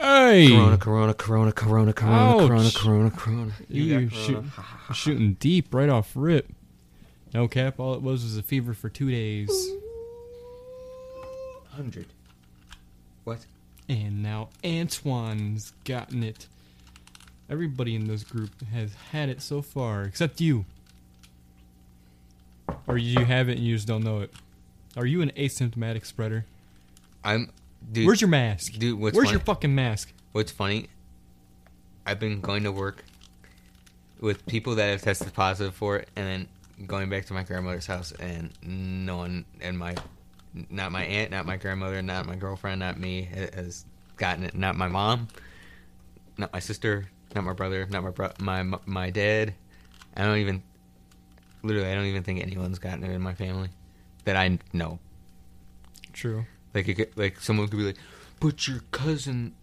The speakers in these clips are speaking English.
Hey, Corona, Corona, Corona, Corona, Corona, Ouch. Corona, Corona, Corona. you got shoot, corona. shooting deep right off rip. No cap. All it was was a fever for two days, Hundred. What? and now Antoine's gotten it. Everybody in this group has had it so far, except you. Or you have it and you just don't know it. Are you an asymptomatic spreader? I'm. Dude, Where's your mask? dude, Where's funny- your fucking mask? What's funny? I've been going to work with people that have tested positive for it, and then going back to my grandmother's house, and no one, and my, not my aunt, not my grandmother, not my girlfriend, not me, has gotten it. Not my mom, not my sister, not my brother, not my bro- my my dad. I don't even, literally, I don't even think anyone's gotten it in my family that I know. True. Like it could, like someone could be like, "But your cousin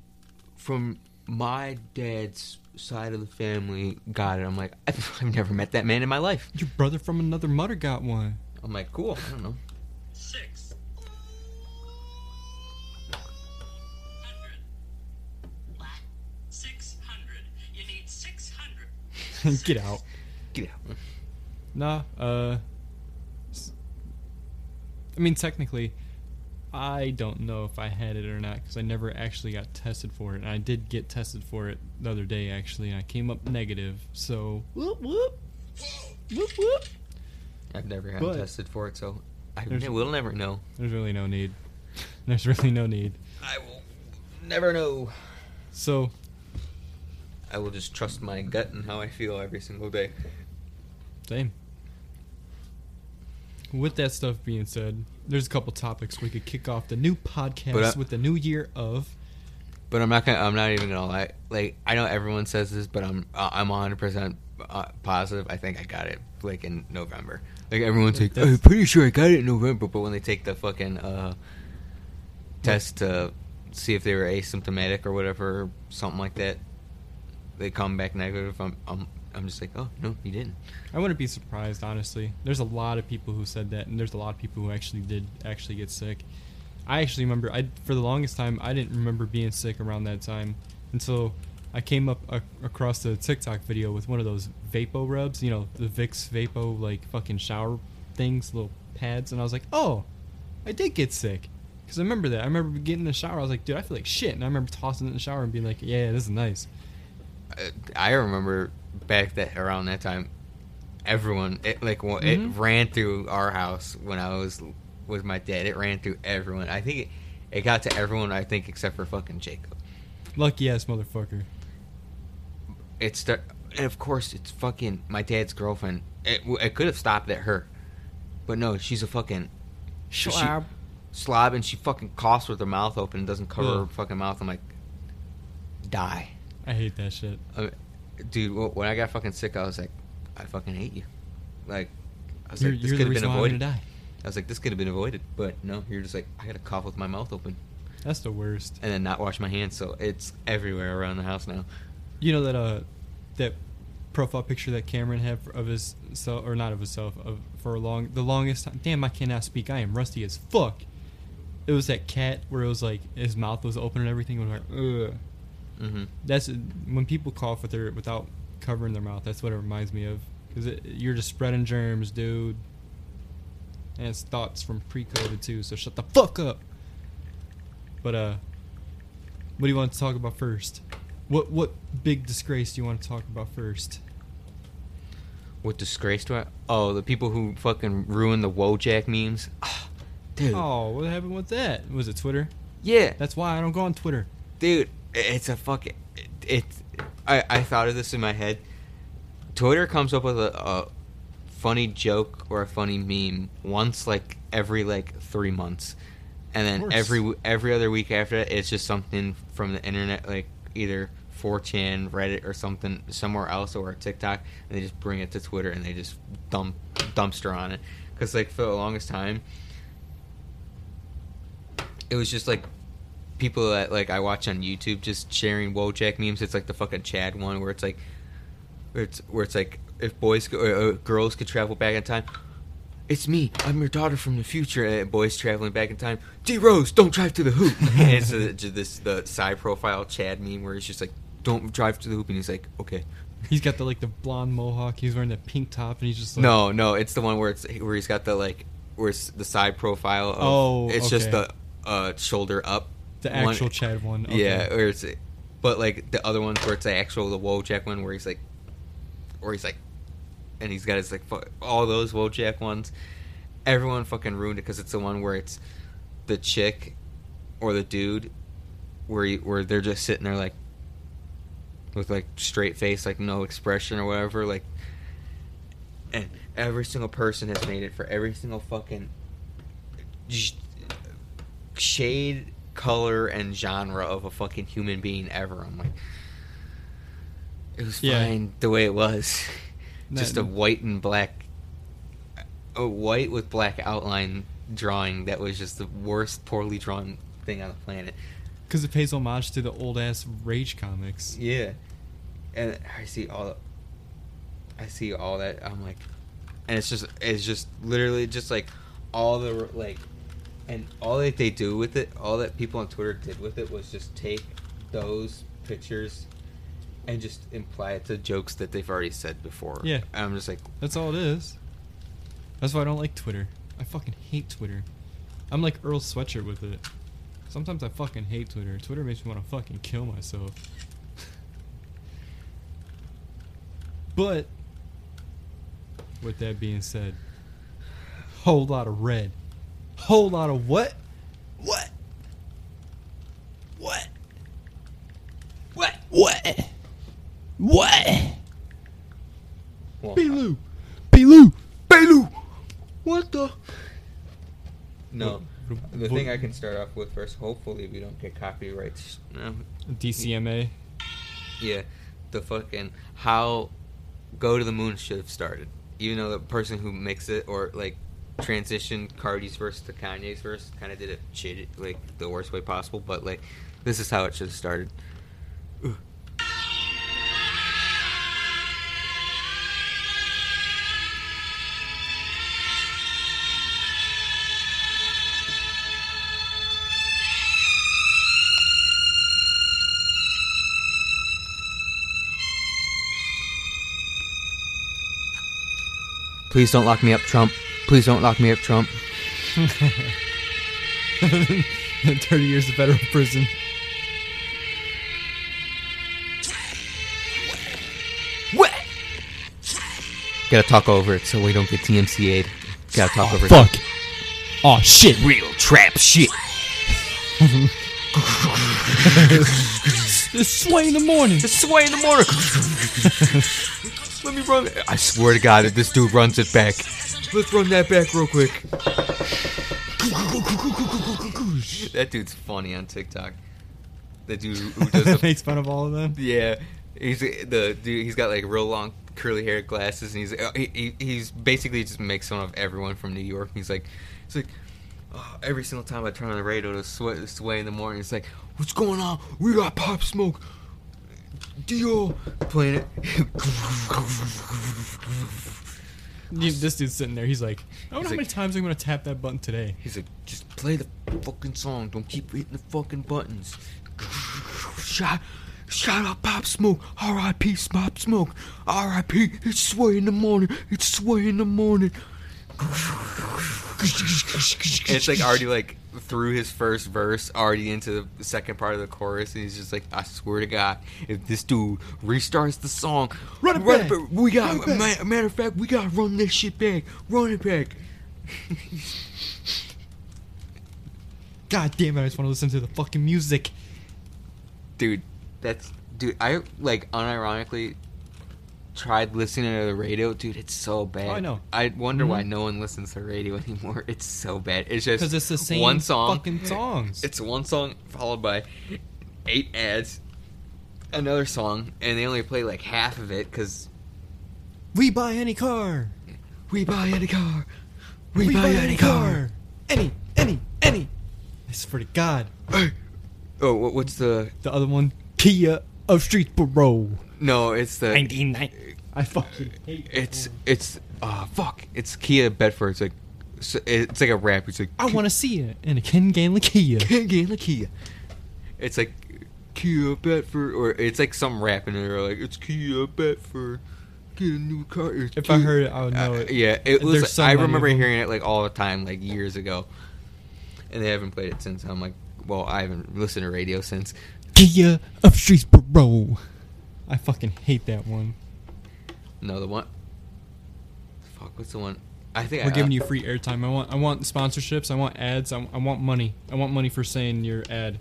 from my dad's side of the family got it." I'm like, I've, I've never met that man in my life. Your brother from another mother got one. I'm like, cool. I don't know. Six. Hundred. Six hundred. You need six hundred. Get out. Get out. Nah, uh. I mean, technically, I don't know if I had it or not because I never actually got tested for it. And I did get tested for it the other day, actually, and I came up negative. So, whoop, whoop. Whoop, whoop. I've never had But- tested for it, so I There's- ne- will never know. There's really no need. There's really no need. I will never know. So, I will just trust my gut and how I feel every single day. same. With that stuff being said, there's a couple topics we could kick off the new podcast But I- with the new year of. But I'm not gonna. I'm not even gonna lie. Like I know everyone says this, but I'm. uh, I'm 100 percent uh, positive. I think I got it like in November. Like everyone's like, That's- I'm pretty sure I got it in November. But when they take the fucking uh, test to see if they were asymptomatic or whatever, something like that, they come back negative. I'm. I'm. I'm just like, oh no, he didn't. I wouldn't be surprised, honestly. There's a lot of people who said that, and there's a lot of people who actually did actually get sick. I actually remember, I for the longest time, I didn't remember being sick around that time until I came up across a TikTok video with one of those Vapo rubs, you know, the Vicks Vapo like fucking shower things, little pads, and I was like, oh, I did get sick. Because I remember that. I remember getting in the shower. I was like, dude, I feel like shit. And I remember tossing it in the shower and being like, yeah, this is nice. Uh, I remember back that around that time, everyone it like well, it ran through our house when I was with my dad. It ran through everyone. I think it, it got to everyone. I think except for fucking Jacob. Lucky ass motherfucker. It's the and of course it's fucking my dad's girlfriend. It, it could have stopped at her, but no, she's a fucking she- slob, and she fucking coughs with her mouth open, and doesn't cover her fucking mouth. I'm like, die. I hate that shit. Uh, dude, when I got fucking sick, I was like, I fucking hate you. Like, I was You're, like, this could have been reason why I'm avoided. I was like, this could have been avoided, but no, you're just like, I gotta cough with my mouth open That's the worst. and then not wash my hands, so it's everywhere around the house now. You know that uh, that profile picture that Cameron had of his self, or not of himself, of for a long, the longest time. Damn, I cannot speak. I am rusty as fuck. It was that cat where it was like his mouth was open and everything. It was like, ugh. Mm-hmm. That's when people cough with their without covering their mouth. That's what it reminds me of. Because you're just spreading germs, dude. And it's thoughts from pre-COVID too. So shut the fuck up. But uh, what do you want to talk about first? What what big disgrace do you want to talk about first? What disgrace do I? Oh, the people who fucking ruined the Wojak memes. Ah, dude. Oh, what happened with that? Was it Twitter? Yeah, That's why I don't go on Twitter. dude, it's a fucking. It, it's. I I thought of this in my head. Twitter comes up with a, a funny joke or a funny meme once like every like three months, and then every every other week after that, it's just something from the internet, like either 4chan, Reddit, or something somewhere else, or TikTok, and they just bring it to Twitter and they just dump dumpster on it. Because like for the longest time, it was just like people that like I watch on YouTube just sharing Wojak memes. It's like the fucking Chad one where it's like, where it's where it's like if boys co- or, uh, girls could travel back in time, it's me. I'm your daughter from the future. And boys traveling back in time. D Rose, don't drive to the hoop. and it's uh, this the side profile Chad meme where he's just like, don't drive to the hoop, and he's like, okay. He's got the like the blonde mohawk. He's wearing the pink top, and he's just like, No, no, it's the one where it's where he's got the like where it's the side profile. Of, Oh, it's just the uh, shoulder up. The one. actual Chad one. Okay. Yeah, or it's but like the other ones where it's the actual the Wojak one where he's like, or he's like, and he's got his like all those Wojak ones. Everyone fucking ruined it because it's the one where it's the chick or the dude where you, where they're just sitting there like with like straight face, like no expression or whatever, like. And every single person has made it for every single fucking sh- shade, color, and genre of a fucking human being ever. I'm like, it was Yeah. fine the way it was, just a white and black, a white with black outline drawing that was just the worst poorly drawn thing on the planet. Because it pays homage to the old ass Rage comics. Yeah, and I see all, I see all that. I'm like, and it's just, it's just literally just like all the like, and all that they do with it, all that people on Twitter did with it was just take those pictures and just imply it to jokes that they've already said before. Yeah. and I'm just like, That's all it is. That's why I don't like Twitter. I fucking hate Twitter. I'm like Earl Sweatshirt with it. Sometimes I fucking hate Twitter. Twitter makes me want to fucking kill myself. but, with that being said, Whole Lotta Red. Whole lot of what? What? What? What? What? What? well, Belu! Belu! Belu! what the? No. The thing I can start off with first, hopefully we don't get copyrights. No, DCMA. Yeah, the fucking how go to the moon should have started. Even though the person who makes it or like transitioned Carti's verse to Kanye's verse kind of did it like the worst way possible, but like this is how it should have started. Ugh. Please don't lock me up, Trump. Please don't lock me up, Trump. 30 years of federal prison. What? Gotta talk over it so we don't get DMCA'd. Gotta talk over it. Fuck. Oh shit. Real trap shit. It's sway in the morning. It's sway in the morning. Let me run it. I swear to God, if this dude runs it back, let's run that back real quick. that dude's funny on TikTok. The dude who does the Makes fun of all of them. Yeah, he's the dude. He's got like real long curly hair, glasses, and he's uh, he, he, he's basically just makes fun of everyone from New York. He's like, he's like, oh, every single time I turn on the radio to sway, sway in the morning, it's like, what's going on? We got Pop Smoke, Dio playing it. You- This dude's sitting there. He's like, I wonder He's how many times I'm gonna tap that button today. He's like, just play the fucking song. Don't keep hitting the fucking buttons. Shut, shut up, Pop Smoke. R.I.P. Pop Smoke. R.I.P. It's sway in the morning. It's sway in the morning. It's like already like through his first verse, already into the second part of the chorus, and he's just like, "I swear to God, if this dude restarts the song, Run it back. we got Run back. ma- matter of fact, we gotta run this shit back, run it back." God damn it! I just want to listen to the fucking music. dude that's dude i like unironically tried listening to the radio dude it's so bad Oh, I know. i wonder why Mhm. no one listens to radio anymore it's so bad it's just Because it's the same one song fucking songs. it's one song followed by eight ads another song and they only play like half of it because we buy any car. we buy any car we, buy, any car. Any, any, any. I swear to God. Oh what's the The other one, Kia of Streetsboro. No it's the 99. I fucking hate it's one. it's uh fuck it's kia bedford it's like so it's like a rap. It's like I want to see it in a Ken Ganley Kia. Ken Kia. It's like Kia Bedford, or it's like some rap, and they're like, "It's Kia Bedford, get a new car." It's If I Kia." heard it, I would know Uh, it. Yeah, it There's was. so I many of remember them. hearing it like all the time, like years ago, and they haven't played it since. I'm like, well, I haven't listened to radio since. Kia of Streets Streetsboro. I fucking hate that one. No, the one. Fuck, what's the one? I think We're I, giving uh, you free airtime. I want I want sponsorships. I want ads. I, I want money. I want money for saying your ad.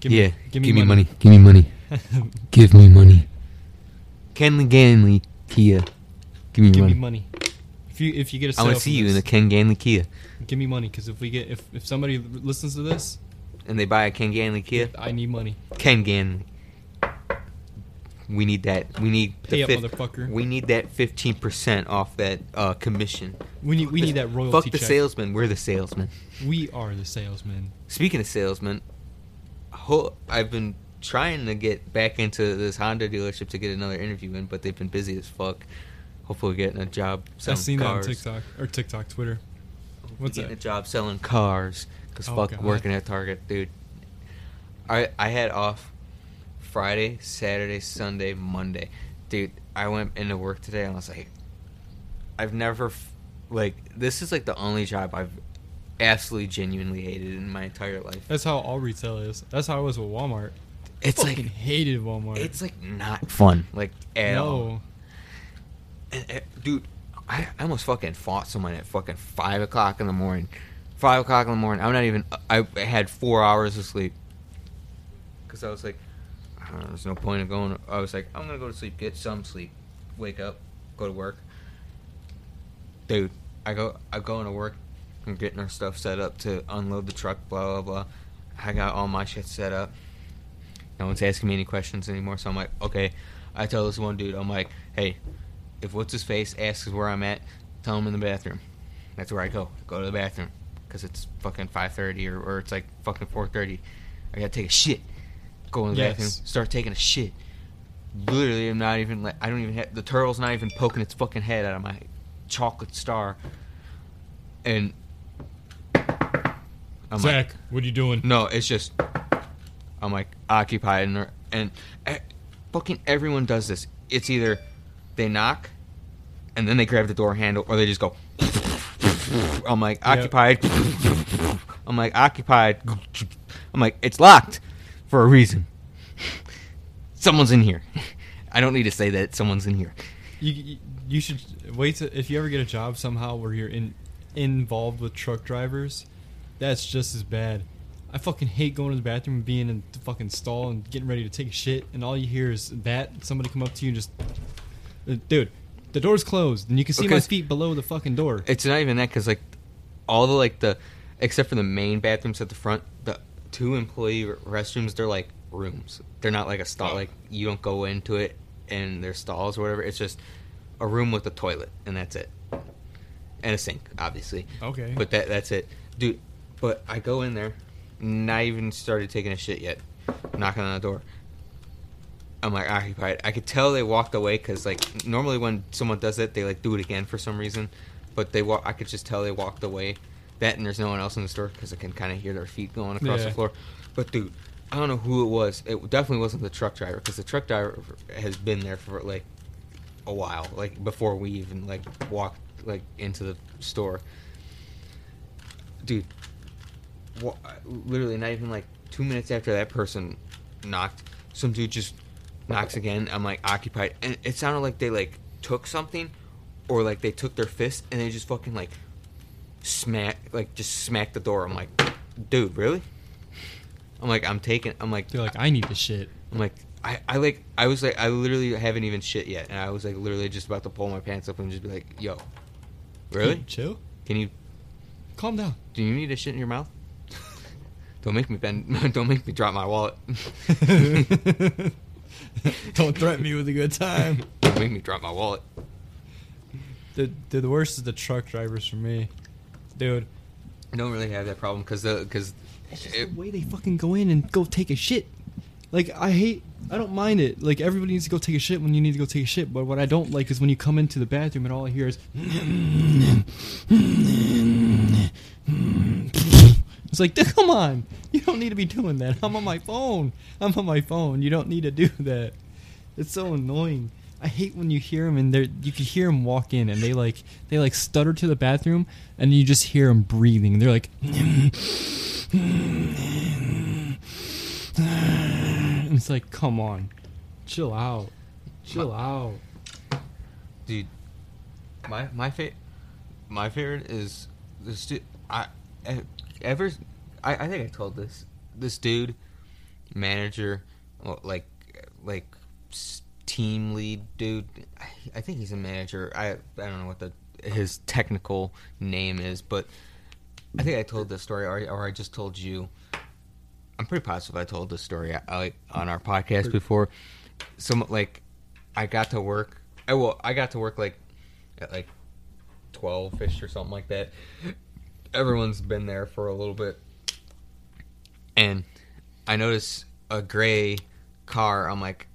Give yeah, me, give me, money. Give me money. Give me money. Kenley Ganley Kia. Give me give money. me money. If you if you get a I want to see from you in the this, Ken Ganley Kia, give me money because if we get if if somebody listens to this, and they buy a Ken Ganley Kia. I need money. Ken Ganley. We need that. We need Pay the up, motherfucker. We need that fifteen percent off that uh, commission. We need we need that royalty. Fuck the check. salesman. We're the salesman. We are the salesman. Speaking of salesmen, ho- I've been trying to get back into this Honda dealership to get another interview in, but they've been busy as fuck. Hopefully, getting a job selling cars. I've seen cars. that on TikTok or TikTok, Twitter. What's getting that? a job selling cars because Oh, fuck God. working at Target, dude. I I had off Friday, Saturday, Sunday, Monday, dude. I went into work today and I was like, I've never f- like this is like the only job I've absolutely genuinely hated in my entire life. That's how all retail is. That's how I was with Walmart. It's Fucking like hated Walmart. it's like not fun, like at all. no. And, and, dude, I, I almost fucking fought someone at fucking five o'clock in the morning. Five o'clock in the morning. I'm not even. I had four hours of sleep. Cause I was like, "Uh, there's no point in going. I was like, I'm gonna go to sleep, get some sleep, wake up, go to work. Dude, I go. I go into work. I'm getting our stuff set up to unload the truck. Blah blah blah. I got all my shit set up. No one's asking me any questions anymore. So I'm like, okay. I tell this one dude, I'm like, hey, if what's his face asks where I'm at, tell him in the bathroom. That's where I go. Go to the bathroom because it's fucking 5:30 or, or it's like fucking 4:30. I gotta take a shit. Go in the Yes. bathroom. Start taking a shit. Literally, I'm not even like I don't even have the turtle's not even poking its fucking head out of my chocolate star. And I'm like, Zach, what are you doing? no, it's just I'm like occupied and and eh, fucking everyone does this. It's either they knock and then they grab the door handle or they just go I'm like Yep. occupied. I'm like occupied. I'm like it's locked for a reason. Someone's in here. I don't need to say that someone's in here. You, you should wait to if you ever get a job somehow where you're in involved with truck drivers, that's just as bad. I fucking hate going to the bathroom and being in the fucking stall and getting ready to take a shit, and all you hear is that somebody come up to you and just, uh, dude, the door's closed, and you can see my feet below the fucking door. It's not even that because like all the like the except for the main bathrooms at the front, two employee restrooms they're like rooms. They're not like a stall. Oh. Like you don't go into it and there's stalls or whatever. It's just a room with a toilet and that's it, and a sink, obviously. Okay. But that that's it, dude. But I go in there, not even started taking a shit yet. Knocking on the door. I'm like occupied. I could tell they walked away because like normally when someone does it, they like do it again for some reason. But they walk. I could just tell they walked away. That and there's no one else in the store because I can kind of hear their feet going across Yeah. the floor. But dude, I don't know who it was. It definitely wasn't the truck driver because the truck driver has been there for like a while, like before we even like walked like into the store. Dude, wa- literally not even like two minutes after that person knocked, some dude just knocks again. I'm like occupied, and it sounded like they like took something, or like they took their fist and they just fucking like smack, like just smack the door. I'm like, dude, really? I'm like, I'm taking. I'm like, They're like, I need the shit. I'm like, I, I like, I was like, I literally haven't even shit yet, and I was like, literally just about to pull my pants up and just be like, yo, really? Hey, chill. Can you? Calm down. Do you need a shit in your mouth? don't make me bend. Don't make me drop my wallet. Don't threaten me with a good time. don't make me drop my wallet. The the worst is the truck drivers for me, dude. I don't really have that problem because the because It's just the way they fucking go in and go take a shit. Like I hate I don't mind it. Like everybody needs to go take a shit when you need to go take a shit. But what I don't like is when you come into the bathroom and all I hear is. It's like, come on, you don't need to be doing that. I'm on my phone. I'm on my phone. You don't need to do that. It's so annoying. I hate when you hear them and they're you can hear them walk in and they like they like stutter to the bathroom and you just hear them breathing. They're like, and it's like, come on, chill out, chill out. dude. My my fa- my favorite is this dude. I ever I, I think I told this this dude manager like like team lead dude. I, I think he's a manager. I I don't know what the his technical name is, but I think I told this story or, or I just told you. I'm pretty positive I told this story uh, like on our podcast before. Some like I got to work. I well, I got to work like at like twelve ish or something like that. Everyone's been there for a little bit, and I notice a gray car. I'm like,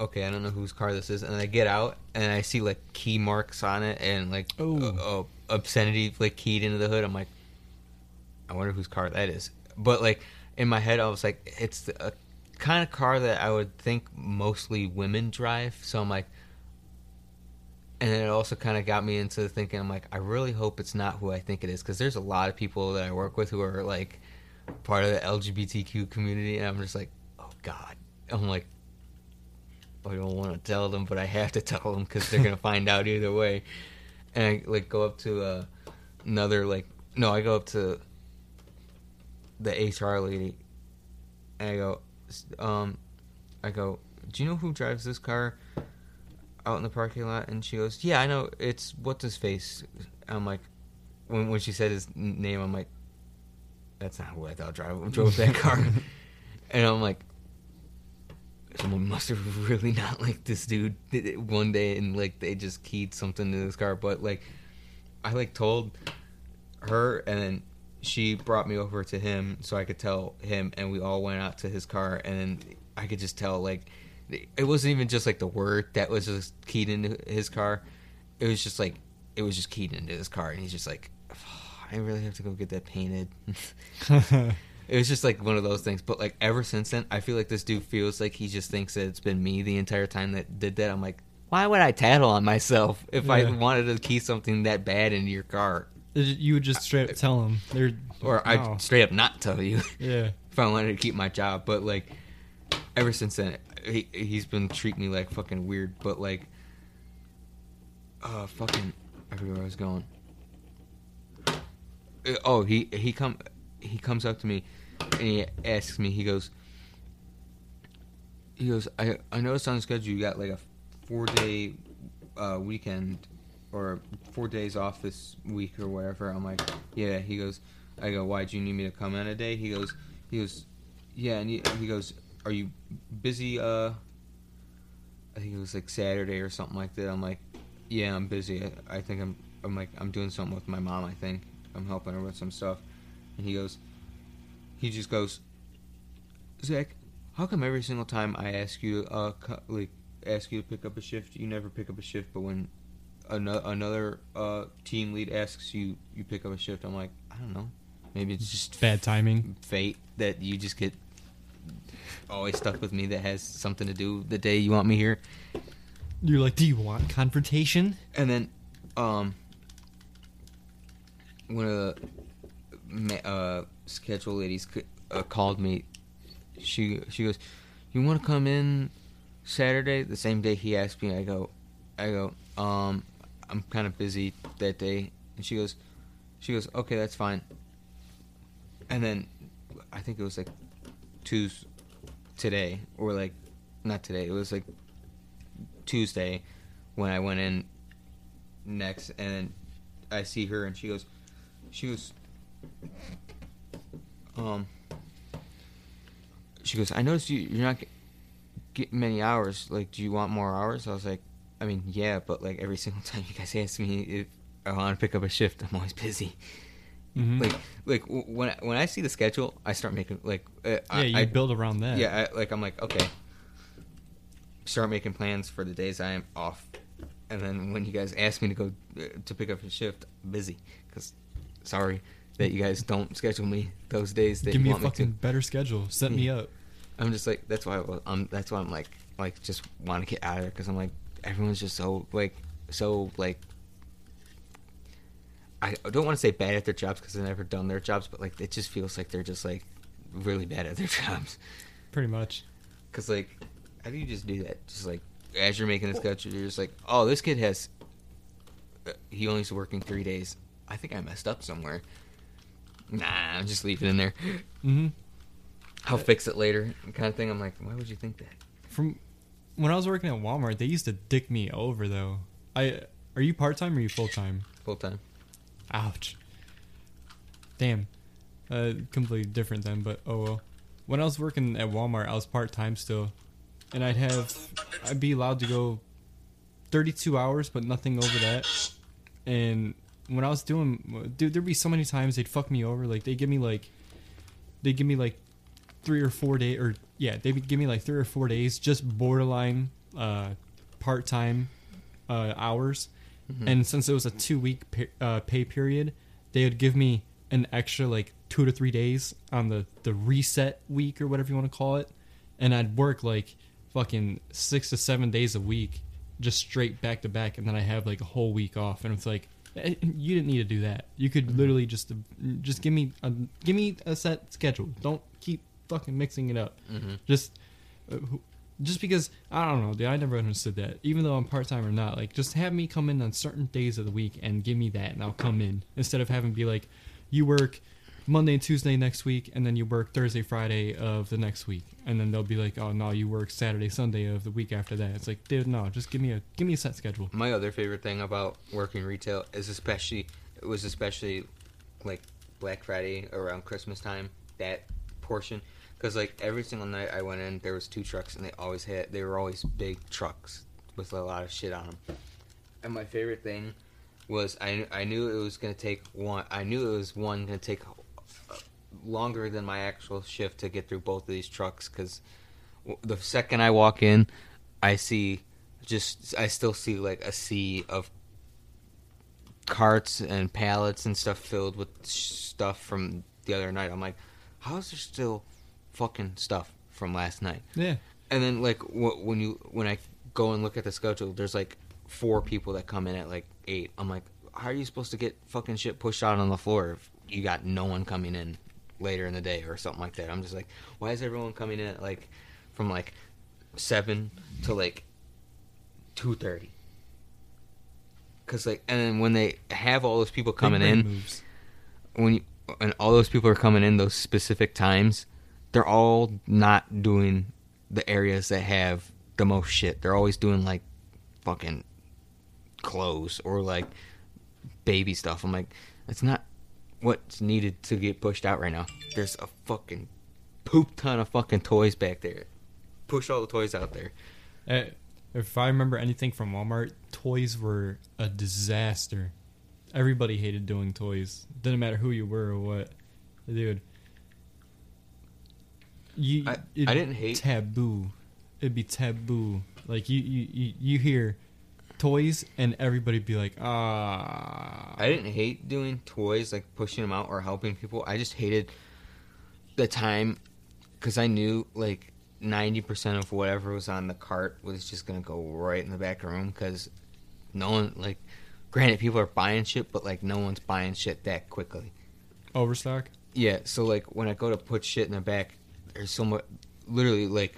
okay, I don't know whose car this is, and I get out and I see like key marks on it and like Oh. uh, obscenity like keyed into the hood. I'm like, I wonder whose car that is. But like in my head, I was like, it's a kind of car that I would think mostly women drive. So I'm like, and then it also kind of got me into thinking, I'm like, I really hope it's not who I think it is because there's a lot of people that I work with who are like part of the LGBTQ community, and I'm just like, oh god, I'm like. I don't want to tell them, but I have to tell them because they're gonna find out either way. And I like go up to uh, another like no, I go up to the HR lady, and I go, um, I go, do you know who drives this car out in the parking lot? And she goes, yeah, I know. It's what's his face. I'm like, when when she said his name, I'm like, that's not who I thought drove drove that car. and I'm like, someone must have really not liked this dude one day, and like they just keyed something to this car. But like, I like told her, and then she brought me over to him so I could tell him, and we all went out to his car, and then I could just tell like it wasn't even just like the word that was just keyed into his car. It was just like it was just keyed into his car, and he's just like, I really have to go get that painted. it was just like one of those things. But like ever since then, I feel like this dude feels like he just thinks that it's been me the entire time that did that. I'm like, why would I tattle on myself if I wanted to key something that bad into your car? you would just straight up tell them. They're Or. I'd straight up not tell you yeah. if I wanted to keep my job. But like, ever since then, he he's been treating me like fucking weird. But like, uh, fucking, I forget where I was going. Uh, Oh, he he come he comes up to me and he asks me. He goes. He goes. I I noticed on the schedule you got like a four day uh, weekend or four days off this week or whatever. I'm like, yeah. He goes. I go. Why do you need me to come in a day? He goes. He goes. Yeah, and he, he goes. Are you busy? Uh, I think it was like Saturday or something like that. I'm like, yeah, I'm busy. I, I think I'm. I'm like, I'm doing something with my mom. I think I'm helping her with some stuff. And he goes. He just goes. Zach, how come every single time I ask you, uh, like, ask you to pick up a shift, you never pick up a shift, but when another another uh team lead asks you, you pick up a shift. I'm like, I don't know. Maybe it's just Bad timing. fate that you just get always stuck with me that has something to do the day you want me here. You're like, do you want confrontation? And then, um, one of the uh, schedule ladies uh, called me. She she goes, "You want to come in Saturday?" The same day he asked me, I go, I go, um, I'm kind of busy that day, and she goes, she goes, okay, that's fine. And then, I think it was like Tuesday, today, or like, not today. It was like Tuesday when I went in next, and I see her, and she goes, she goes, um, she goes, I noticed you, you're not get, getting many hours. Like, do you want more hours? I was like, I mean, yeah, but like every single time you guys ask me if I want to pick up a shift, I'm always busy. Mhm. Like, like when I, when I see the schedule, I start making like, uh, yeah, I, you I, build around that. yeah, I, like I'm like, okay, start making plans for the days I am off, and then when you guys ask me to go uh, to pick up a shift, I'm busy. Because sorry that you guys don't schedule me those days that Give me a me fucking to. better schedule. Set me up. I'm just like that's why I, I'm that's why I'm like like just want to get out of there because I'm like everyone's just so like so like I don't want to say bad at their jobs because they've never done their jobs, but like it just feels like they're just like really bad at their jobs. Pretty much. Cause like, how do you just do that? Just like as you're making the schedule, you're just like, oh, this kid has. Uh, he only is working three days. I think I messed up somewhere. Nah, I'm just leave it in there. Mm-hmm. I'll fix it later, kind of thing. I'm like, why would you think that? From when I was working at Walmart, they used to dick me over though. I are you part time or are you full time? Full time. Ouch. Damn. Uh, completely different then, but oh well. When I was working at Walmart, I was part time still, and I'd have I'd be allowed to go thirty two hours, but nothing over that. And when I was doing, dude, there'd be so many times they'd fuck me over. Like they give me like, they give me like three or four days, or yeah, they would give me like three or four days, just borderline uh, part time uh, hours. And since it was a two week pay, uh, pay period, they would give me an extra like two to three days on the the reset week or whatever you want to call it, and I'd work like fucking six to seven days a week, just straight back to back, and then I have like a whole week off, and it's like you didn't need to do that. You could literally just just give me a give me a set schedule. Don't keep fucking mixing it up. Mm-hmm. Just uh, just because I don't know, dude. I never understood that. Even though I'm part time or not, like just have me come in on certain days of the week and give me that, and I'll come in instead of having to be like, you work Monday and Tuesday next week, and then you work Thursday, Friday of the next week, and then they'll be like, oh no, you work Saturday, Sunday of the week after that. It's like, dude, no, just give me a give me a set schedule. My other favorite thing about working retail is especially it was especially like Black Friday around Christmas time that portion because like every single night I went in there was two trucks and they always had they were always big trucks with a lot of shit on them. And my favorite thing was I I knew it was gonna take one I knew it was one gonna take longer than my actual shift to get through both of these trucks because the second I walk in, I see just I still see like a sea of carts and pallets and stuff filled with stuff from the other night. I'm like, how is there still fucking stuff from last night? Yeah, And then like when you when I go and look at the schedule, there's like four people that come in at like eight. I'm like, how are you supposed to get fucking shit pushed out on the floor if you got no one coming in later in the day or something like that? I'm just like, why is everyone coming in at like from like seven to like two thirty? Cause like, and then when they have all those people coming in, moves. when you, and all those people are coming in those specific times, they're all not doing the areas that have the most shit. They're always doing like fucking clothes or like baby stuff. I'm like, it's not what's needed to get pushed out right now. There's a fucking poop ton of fucking toys back there. Push all the toys out there. Uh, if I remember anything from Walmart, toys were a disaster. Everybody hated doing toys. Didn't matter who you were or what, dude. You, I- I didn't hate- taboo. It'd be taboo. Like you, you, you, you hear toys, and everybody'd be like, ah. I didn't hate doing toys, like pushing them out or helping people. I just hated the time because I knew like 90% of whatever was on the cart was just going to go right in the back room because no one, like, granted, people are buying shit, but like no one's buying shit that quickly. overstock. Yeah, so like when I go to put shit in the back, there's so much. Literally, like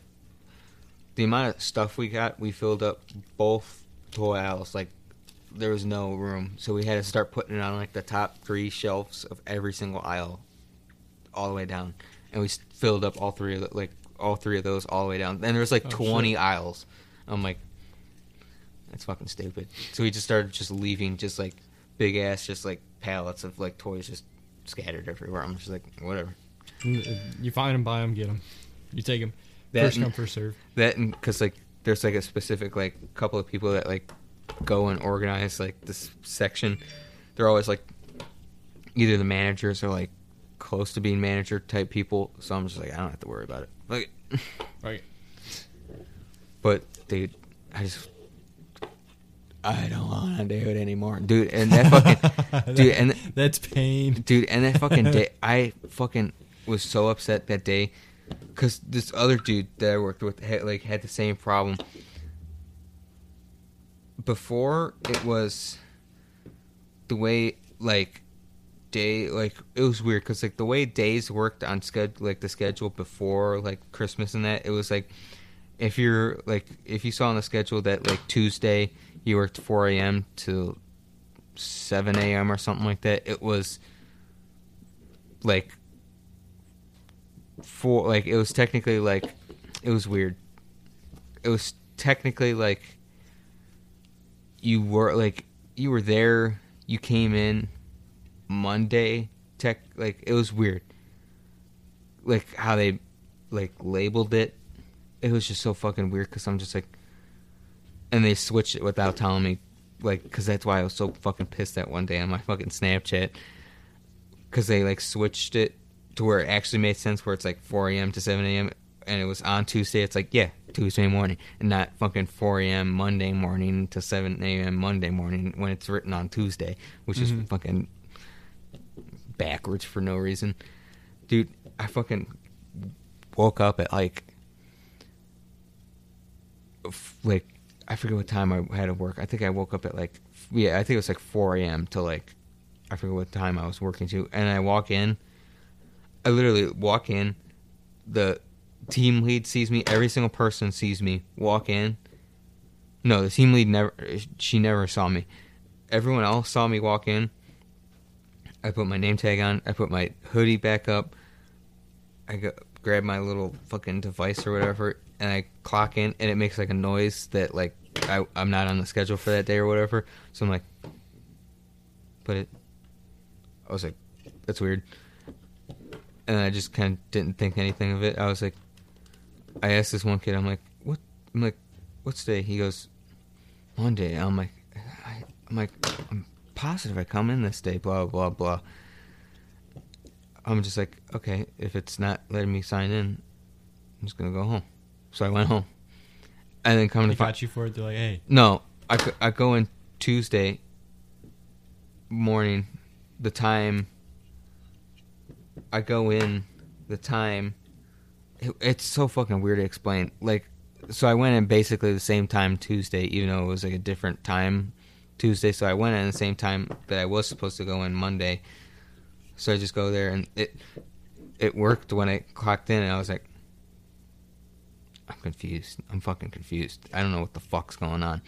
the amount of stuff we got, we filled up both toy aisles. Like there was no room, so we had to start putting it on like the top three shelves of every single aisle, all the way down, and we filled up all three of the, like all three of those all the way down. And there was like Oh, 20 shit. aisles. I'm like, that's fucking stupid. So we just started just leaving just like big ass, just like pallets of like toys just scattered everywhere. I'm just like, whatever. Mm, uh, you find them, buy them, get them. You take them. That First come, first serve. That and because like there's like a specific like couple of people that like go and organize like this section. They're always like either the managers or like close to being manager type people. So I'm just like I don't have to worry about it. Like Right. But dude, I just I don't want to do it anymore, dude. And that fucking dude, and that's pain. dude, and that fucking day, I fucking was so upset that day because this other dude that I worked with had like had the same problem. Before it was the way like day like it was weird because like the way days worked on schedule like the schedule before like Christmas and that it was like if you're like if you saw on the schedule that like Tuesday you worked 4 a.m. to 7 a.m. or something like that it was like for like it was technically like it was weird. It was technically like you were like you were there you came in monday tech like it was weird. Like how they like labeled it it was just so fucking weird because i'm just like and they switched it without telling me like because that's why i was so fucking pissed that one day on my fucking snapchat. Because they like switched it to where it actually made sense where it's like 4 a.m to 7 a.m and it was on tuesday it's like yeah tuesday morning and not fucking 4 a.m monday morning to 7 a.m monday morning when it's written on tuesday which Mhm. is fucking backwards for no reason dude i fucking woke up at like like i forget what time i had to work i think i woke up at like yeah i think it was like 4 a.m to like i forget what time i was working to and i walk in i literally walk in the team lead sees me every single person sees me walk in. No the team lead never she never saw me. Everyone else saw me walk in. I put my name tag on i put my hoodie back up. I go, grab my little fucking device or whatever and i clock in and it makes like a noise that like I, i'm not on the schedule for that day or whatever. So i'm like put it i was like that's weird and I just kind of didn't think anything of it. I was like, I asked this one kid, I'm like, what? I'm like, what's today? He goes, Monday. I'm like, I, I'm like, I'm positive I come in this day. Blah blah blah. I'm just like, okay, if it's not letting me sign in, I'm just gonna go home. So I went home, and then coming They to got you for it. They're like, hey, no, I, I go in Tuesday morning, the time. I go in the time. It, it's so fucking weird to explain. Like, so I went in basically the same time Tuesday, even though it was like a different time Tuesday. So I went in the same time that I was supposed to go in Monday. So I just go there and it it worked when I clocked in, and I was like, I'm confused. I'm fucking confused. I don't know what the fuck's going on.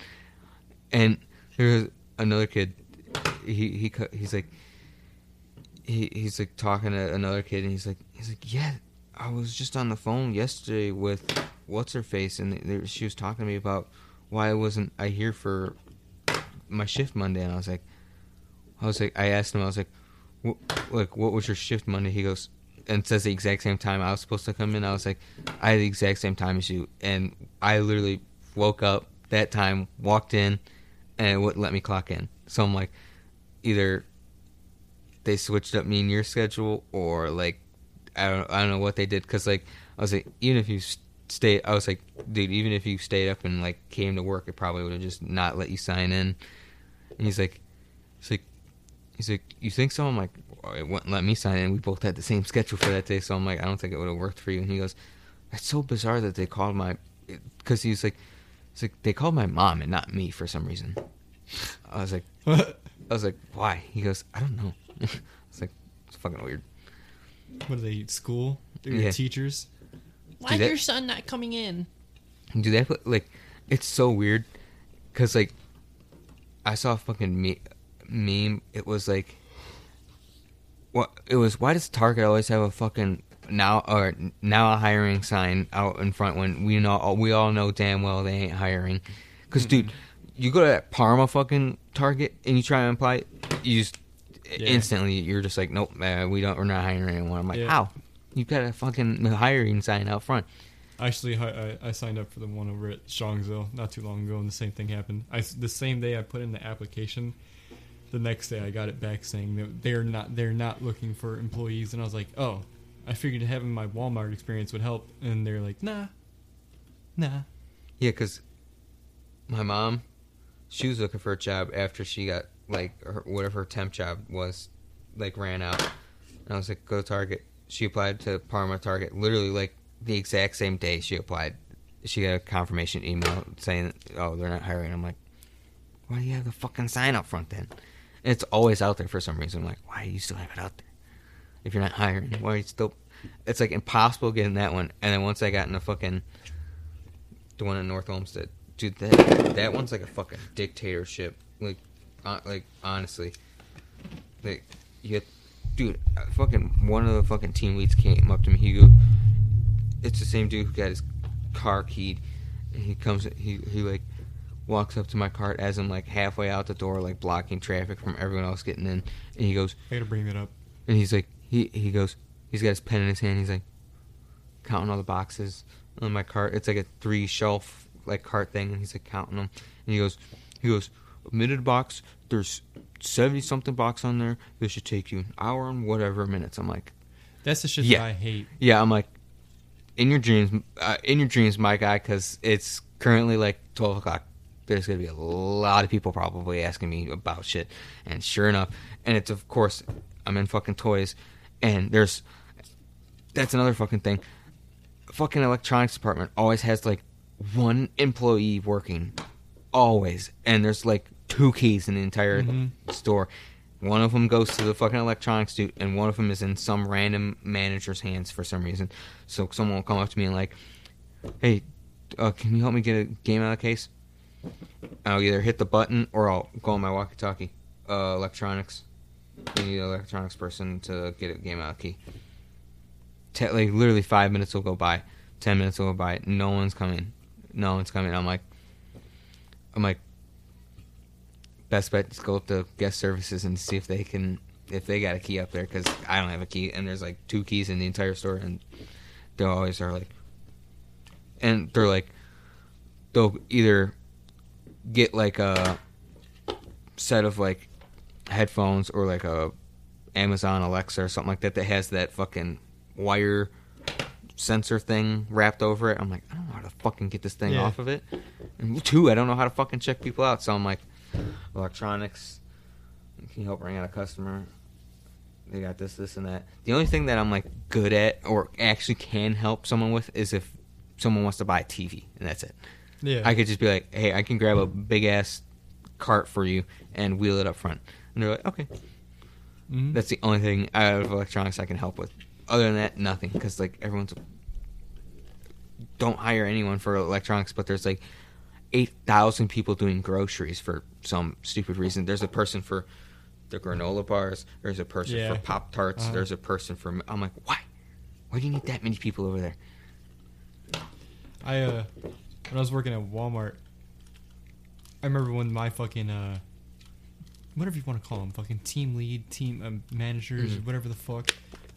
And there's another kid. He he he's like he he's like talking to another kid, and he's like he's like yeah. I was just on the phone yesterday with what's her face, and they, she was talking to me about why I wasn't I here for my shift Monday, and I was like, I was like, I asked him, I was like, like what was your shift Monday? He goes and says the exact same time I was supposed to come in. I was like, I had the exact same time as you, and I literally woke up that time, walked in, and it wouldn't let me clock in. So I'm like, either they switched up me and your schedule, or like, I don't, I don't know what they did. Cause like, I was like, even if you stay, I was like, dude, even if you stayed up and like came to work, it probably would have just not let you sign in. And he's like, he's like, he's like, you think so? I'm like, well, it wouldn't let me sign in. We both had the same schedule for that day, so I'm like, I don't think it would have worked for you. And he goes, that's so bizarre that they called my, because he's like, he's like, they called my mom and not me for some reason. I was like, I was like, why? He goes, I don't know. I was like, it's fucking weird. What are they? School? They're Yeah. your teachers? Why that- your son not coming in? Do they put like? It's so weird, cause like, I saw a fucking me- meme. It was like, what? It was why does Target always have a fucking now or now a hiring sign out in front when we know we all know damn well they ain't hiring? Cause dude, mm-hmm. you go to that Parma fucking Target and you try and apply, you just Yeah. instantly you're just like, nope, uh, we don't, we're not hiring anyone. I'm like, Yeah. how? You've got a fucking hiring sign out front. Actually, I, I I signed up for the one over at Strongsville not too long ago, and the same thing happened. I the same day I put in the application, the next day I got it back saying that they're not they're not looking for employees, and I was like, oh, I figured having my Walmart experience would help, and they're like, nah, nah. Yeah, because my mom, she was looking for a job after she got like her, whatever her temp job was, like ran out. And I was like, go to Target. She applied to Parma Target literally like the exact same day she applied. She got a confirmation email saying, "Oh, they're not hiring." I'm like, "Why do you have the fucking sign up front then?" And it's always out there for some reason. I'm like, "Why do you still have it out there? If you're not hiring, why are you still?" It's like impossible getting that one. And then once I got in the fucking the one in North Olmsted, dude, that that one's like a fucking dictatorship. Like, uh, like honestly, like you get, dude, uh, fucking one of the fucking team leads came up to me. He go, it's the same dude who got his car keyed. And he comes, he he like walks up to my cart as I'm like halfway out the door, like blocking traffic from everyone else getting in. And he goes, I gotta bring that up. and he's like, he he goes, he's got his pen in his hand. He's like, counting all the boxes on my cart. It's like a three shelf like cart thing, and he's like counting them. And he goes, he goes, minute box. There's seventy something box on there. This should take you an hour and whatever minutes. I'm like, That's the shit Yeah. that I hate. yeah. I'm like, in your dreams, uh, in your dreams, my guy, because it's currently like twelve o'clock. There's gonna be a lot of people probably asking me about shit, and sure enough, and it's of course I'm in fucking toys, and there's that's another fucking thing. Fucking electronics department always has like one employee working, always, and there's like two keys in the entire Mhm. store. One of them goes to the fucking electronics dude, and one of them is in some random manager's hands for some reason. So someone will come up to me and like, "Hey, uh, can you help me get a game out of the case?" I'll either hit the button or I'll go on my walkie-talkie. Uh, electronics. An electronics person to get a game out of the key. Te- like literally five minutes will go by, ten minutes will go by. No one's coming. No one's coming. I'm like, I'm like, best bet just go up to guest services and see if they can, if they got a key up there because I don't have a key and there's like two keys in the entire store and they always are like, and they're like, they'll either get like a set of like headphones or like a Amazon Alexa or something like that that has that fucking wire sensor thing wrapped over it. I'm like, I don't know how to fucking get this thing Yeah. off of it. And two, I don't know how to fucking check people out. So I'm like, electronics. Can you help bring out a customer? They got this, this, and that. The only thing that I'm like good at or actually can help someone with is if someone wants to buy a TV, and that's it. Yeah. I could just be like, hey, I can grab a big ass cart for you and wheel it up front. And they're like, okay. Mhm. That's the only thing out of electronics I can help with. Other than that, nothing. Because like everyone's don't hire anyone for electronics, but there's like eight thousand people doing groceries for some stupid reason. There's a person for the granola bars. There's a person Yeah. for Pop Tarts. Uh-huh. There's a person for. I'm like, why? Why do you need that many people over there? I uh when I was working at Walmart, I remember when my fucking uh whatever you want to call them, fucking team lead, team um, managers, Mhm. whatever the fuck.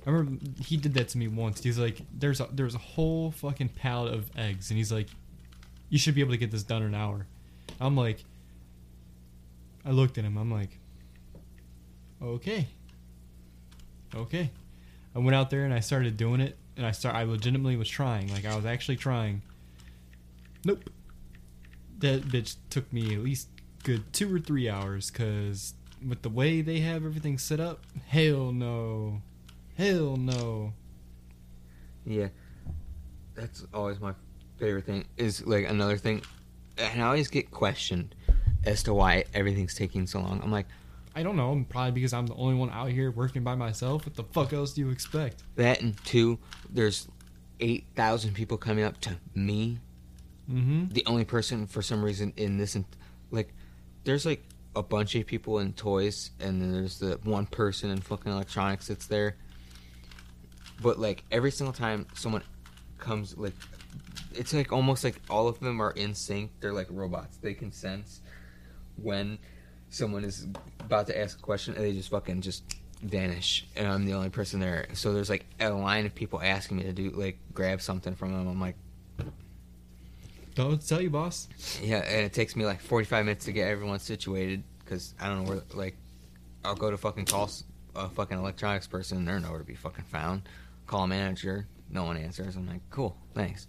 I remember he did that to me once. He's like, "There's a there's a whole fucking pallet of eggs," and he's like, "You should be able to get this done in an hour." I'm like, I looked at him. I'm like, okay, okay. I went out there and I started doing it, and I start. I legitimately was trying. Like I was actually trying. Nope. That bitch took me at least good two or three hours, cause with the way they have everything set up, hell no, hell no. Yeah, that's always my favorite thing. Is like another thing, and I always get questioned as to why everything's taking so long. I'm like I don't know. Probably because I'm the only one out here working by myself. What the fuck else do you expect? that, and two, there's eight thousand people coming up to me, Mm-hmm. the only person for some reason in this, and like, there's like a bunch of people in toys, and then there's the one person in fucking electronics that's there. But like every single time someone comes, like, it's like almost like all of them are in sync. They're like robots. They can sense when someone is about to ask a question, and they just fucking just vanish. And I'm the only person there. So there's like a line of people asking me to do like grab something from them. I'm like. Don't tell you, boss. Yeah, and it takes me like 45 minutes to get everyone situated because I don't know where. Like, I'll go to fucking call a fucking electronics person, they're nowhere to be fucking found. Call a manager, no one answers. I'm like, cool, thanks.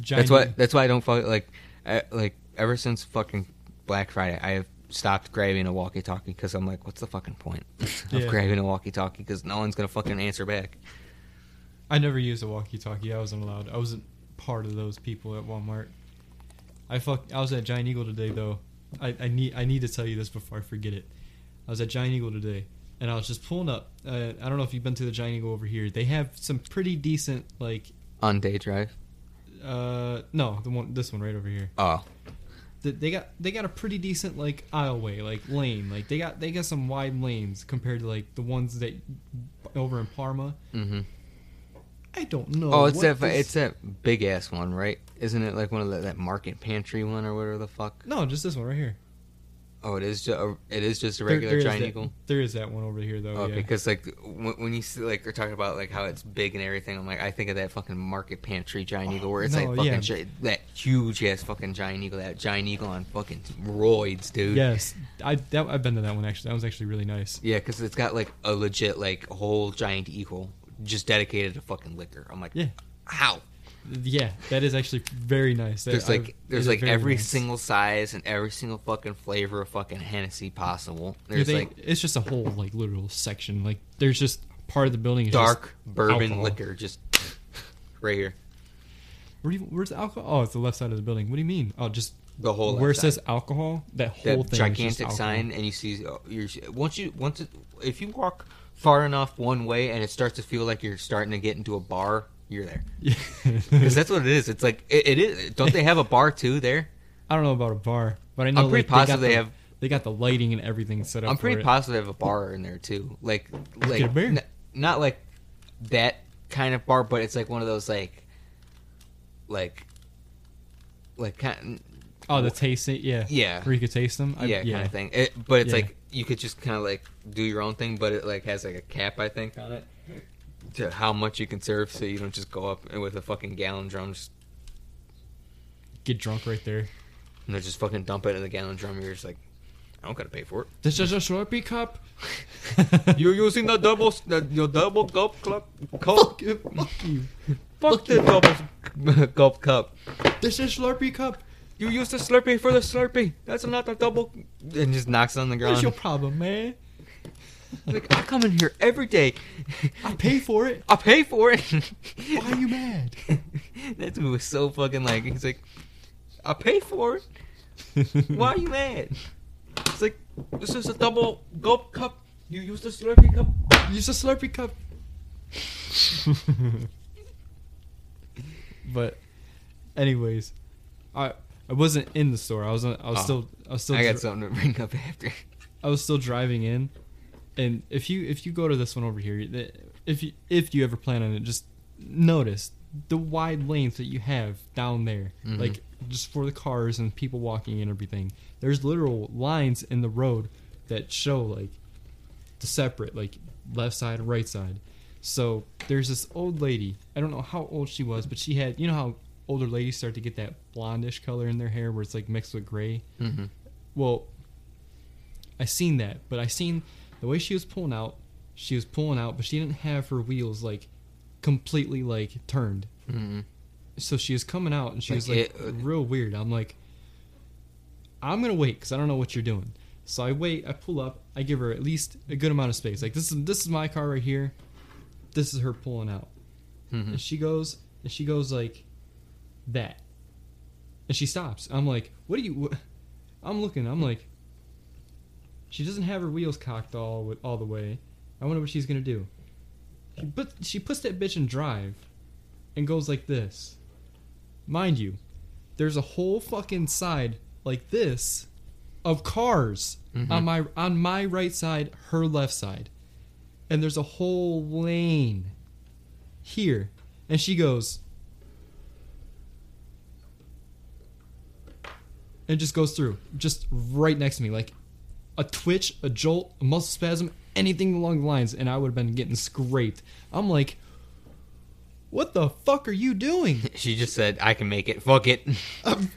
Giant That's why. That's why I don't fuck like, I, like ever since fucking Black Friday, I have stopped grabbing a walkie-talkie because I'm like, what's the fucking point of Yeah. grabbing a walkie-talkie? Because no one's gonna fucking answer back. I never used a walkie-talkie. I wasn't allowed. I wasn't part of those people at Walmart. I fuck. I was at Giant Eagle today though. I, I need I need to tell you this before I forget it. I was at Giant Eagle today, and I was just pulling up. Uh, I don't know if you've been to the Giant Eagle over here. They have some pretty decent like. On day drive. Uh, no, the one this one right over here. Oh, Th- They got they got a pretty decent like aisleway, like lane. Like they got they got some wide lanes compared to like the ones that over in Parma. mm-hmm. I don't know. Oh, it's that. this- It's that big ass one, right? Isn't it like one of the, that market pantry one or whatever the fuck? no, just this one right here. Oh, it is. Just a, it is just a There- regular giant that- eagle. There is that one over here though. okay, yeah. because like when, when you see like they're talking about like how it's big and everything, I'm like I think of that fucking market pantry giant oh, eagle where it's no, like fucking yeah. gi- that huge ass fucking giant eagle, that giant eagle on fucking roids, dude. Yes, I that, I've been to that one actually. That was actually really nice. Yeah, because it's got like a legit like whole giant eagle just dedicated to fucking liquor. I'm like, Yeah, how? Yeah, that is actually very nice. That- There's like there's like every nice. single size and every single fucking flavor of fucking Hennessy possible. There's they- like it's just a whole like literal section. Like there's just part of the building is dark just bourbon alcohol. liquor just right here. Where you, where's the alcohol? Oh, it's the left side of the building. What do you mean? Oh, just The whole where it side. says alcohol. That whole that thing. is just gigantic sign, and you see uh, you're once you once it, if you walk far enough one way and it starts to feel like you're starting to get into a bar, you're there Yeah. because that's what it is. It's like it, it is. Don't they have a bar too there? I don't know about a bar, but I know I'm pretty like, positive they, they the, have- They got the lighting and everything set up. I'm pretty it. positive they have a bar in there too. Like like get a beer. n- not like that kind of bar, but it's like one of those like like like kind Oh, the tasting. Yeah. Yeah. Where you could taste them. I, yeah, kind of thing. It, but it's Yeah. like you could just kind of like do your own thing, but it like has like a cap, I think, on it to how much you can serve, so you don't just go up with a fucking gallon drum, just Get drunk right there. and they just fucking dump it in the gallon drum. You're just like, I don't gotta pay for it. This is a Slurpee cup. You're using the double, the, your double gulp club, Fuck cup. you. Fuck you. Fuck the double gulp cup. This is Slurpee cup. You use the Slurpee for the Slurpee. That's not a double. And just knocks it on the ground. What's your problem, man? Like I come in here every day. I pay for it. I pay for it. Why are you mad? that dude was so fucking like he's like, I pay for it. Why are you mad? It's like this is a double gulp cup. You use the Slurpee cup. Use a Slurpee cup. but, anyways, I I wasn't in the store. I was I was Oh. still I was still I got dri- something to bring up after. I was still driving in, and if you if you go to this one over here, if you if you ever plan on it, just notice the wide lanes that you have down there, Mhm. like just for the cars and people walking and everything. There's literal lines in the road that show like the separate, like left side and right side. So there's this old lady. I don't know how old she was, but she had you know how older ladies start to get that blondish color in their hair where it's like mixed with gray. Mm-hmm. Well, I seen that, but I seen the way she was pulling out. She was pulling out, but she didn't have her wheels like completely like turned. Mm-hmm. So she was coming out, and she Like was like it- uh, real weird. I'm like, I'm gonna wait because I don't know what you're doing. So I wait. I pull up. I give her at least a good amount of space. Like this is this is my car right here. This is her pulling out. Mm-hmm. And she goes, and she goes like that. And she stops. I'm like, what are you? Wh-? I'm looking. I'm like, she doesn't have her wheels cocked all all the way. I wonder what she's gonna do. She put she puts that bitch in drive, and goes like this. Mind you, there's a whole fucking side like this of cars Mhm. on my on my right side, her left side, and there's a whole lane here, and she goes and just goes through, just right next to me, like a twitch, a jolt, a muscle spasm, anything along the lines, and I would have been getting scraped. I'm like, what the fuck are you doing? She just said, "I can make it. Fuck it." Um,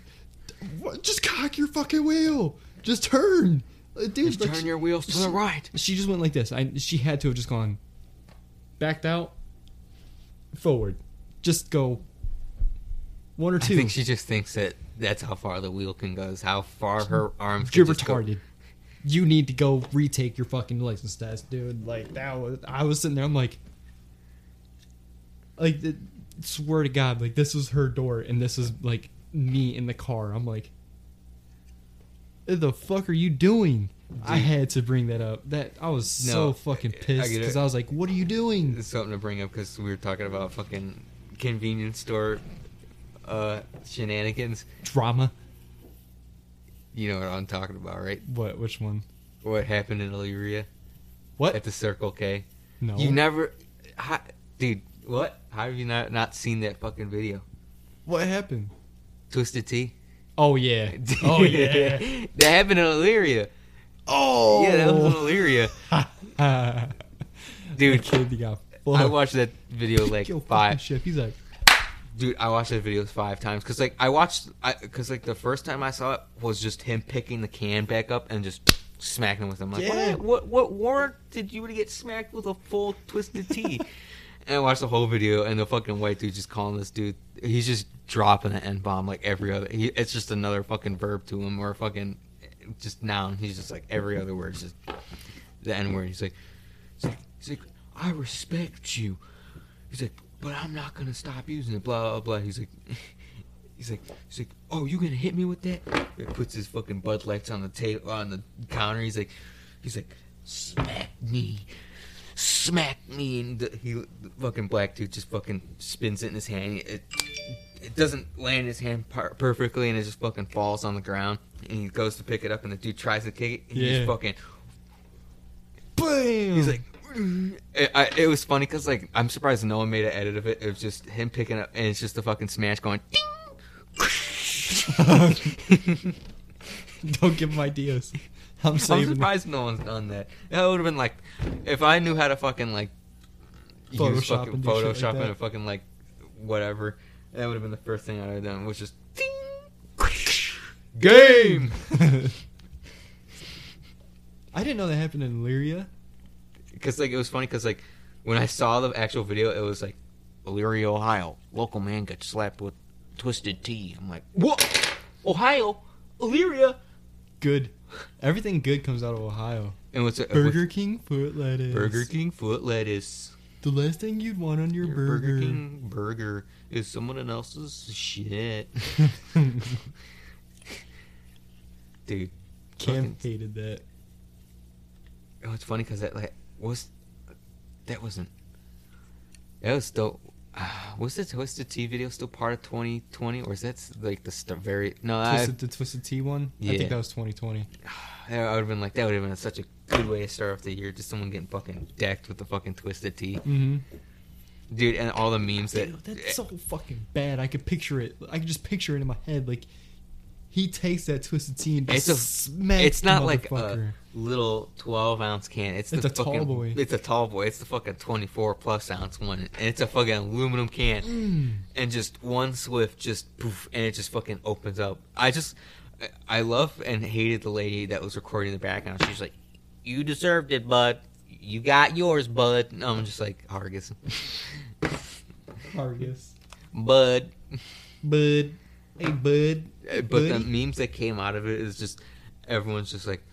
what, just cock your fucking wheel. Just turn, Uh, dude. Just like, turn your wheels to the right. she just went like this. I she had to have just gone backed out, forward, just go One or two. I think she just thinks that that's how far the wheel can go. Is how far her arms. You're can just go. You need to go retake your fucking license test, dude. Like that was. I was sitting there. I'm like, like, swear to God, like this was her door, and this is like me in the car. I'm like, the fuck are you doing? I had to bring that up. That I was so fucking pissed because I was like, "What are you doing?" It's something to bring up because we were talking about fucking convenience store uh, shenanigans. Drama. You know what I'm talking about, right? What? Which one? What happened in Elyria What? at the Circle K? no. You never, how, dude. What? How have you not not seen that fucking video? what happened? Twisted Tea. Oh yeah. Oh yeah. that happened in Elyria. Oh. Yeah, that was in Elyria. Dude, Dude, kid, you got I watched that video like five. He's like, Dude, I watched that video five times because like I watched, I because like the first time I saw it was just him picking the can back up and just smacking with him. Like, Yeah. what, what what warrant did you to get smacked with a full twisted tea? and I watched the whole video and the fucking white dude just calling this dude. He's just dropping an n bomb like every other. He, it's just another fucking verb to him or a fucking just noun. He's just like every other word, is just the n word. He's like, he's like, he's like, I respect you. He's like, but I'm not gonna stop using it. Blah blah blah. He's like, he's like, he's like, oh, you gonna hit me with that? He puts his fucking Bud Lights on the table on the counter. He's like, he's like, smack me, smack me, and the, he the fucking black dude just fucking spins it in his hand. It it doesn't land in his hand par- perfectly, and it just fucking falls on the ground. And he goes to pick it up, and the dude tries to kick it. And He Yeah. just fucking bam. He's like, it, I, it was funny because like I'm surprised no one made an edit of it. It was just him picking up, and it's just a fucking smash going. Ding! don't give him ideas. I'm I'm surprised no one's done that. That would have been like, if I knew how to fucking like use Photoshop fucking and like Photoshop that. and fucking like whatever, that would have been the first thing I'd have done. Was just ding, game. I didn't know that happened in Elyria. Because like it was funny because like when I saw the actual video, it was like Elyria, Ohio, local man got slapped with twisted tea. I'm like, what? Ohio, Elyria, Good. Everything good comes out of Ohio. and what's it? Burger King foot lettuce. Burger King foot lettuce. The last thing you'd want on your, Your burger. Burger King burger is someone else's shit, dude. Cam fucking- hated that. Oh, it's funny because that like was that wasn't that was still uh, was the Twisted Tea video still part of 2020 or is that like the st- very no I Twisted, the Twisted Tea one. Yeah. I think that was 2020. I would have been like that would have been such a good way to start off the year just someone getting fucking decked with the fucking Twisted Tea Mm-hmm. dude and all the memes that Dude, that's so fucking bad. I could picture it. I could just picture it in my head. Like he takes that Twisted Tea and It's a- smacks it's not like a little 12 ounce can. It's, It's the a tall fucking, boy. It's a tall boy. It's the fucking 24 plus ounce one, and it's a fucking aluminum can. Mm. And just one swift, just poof, and it just fucking opens up. I just, I love and hated the lady that was recording in the background. She's like, "You deserved it, bud. You got yours, bud." And I'm just like, Hargis, Argus. bud. Bud. Hey, bud. Uh, But the memes that came out of it is just everyone's just like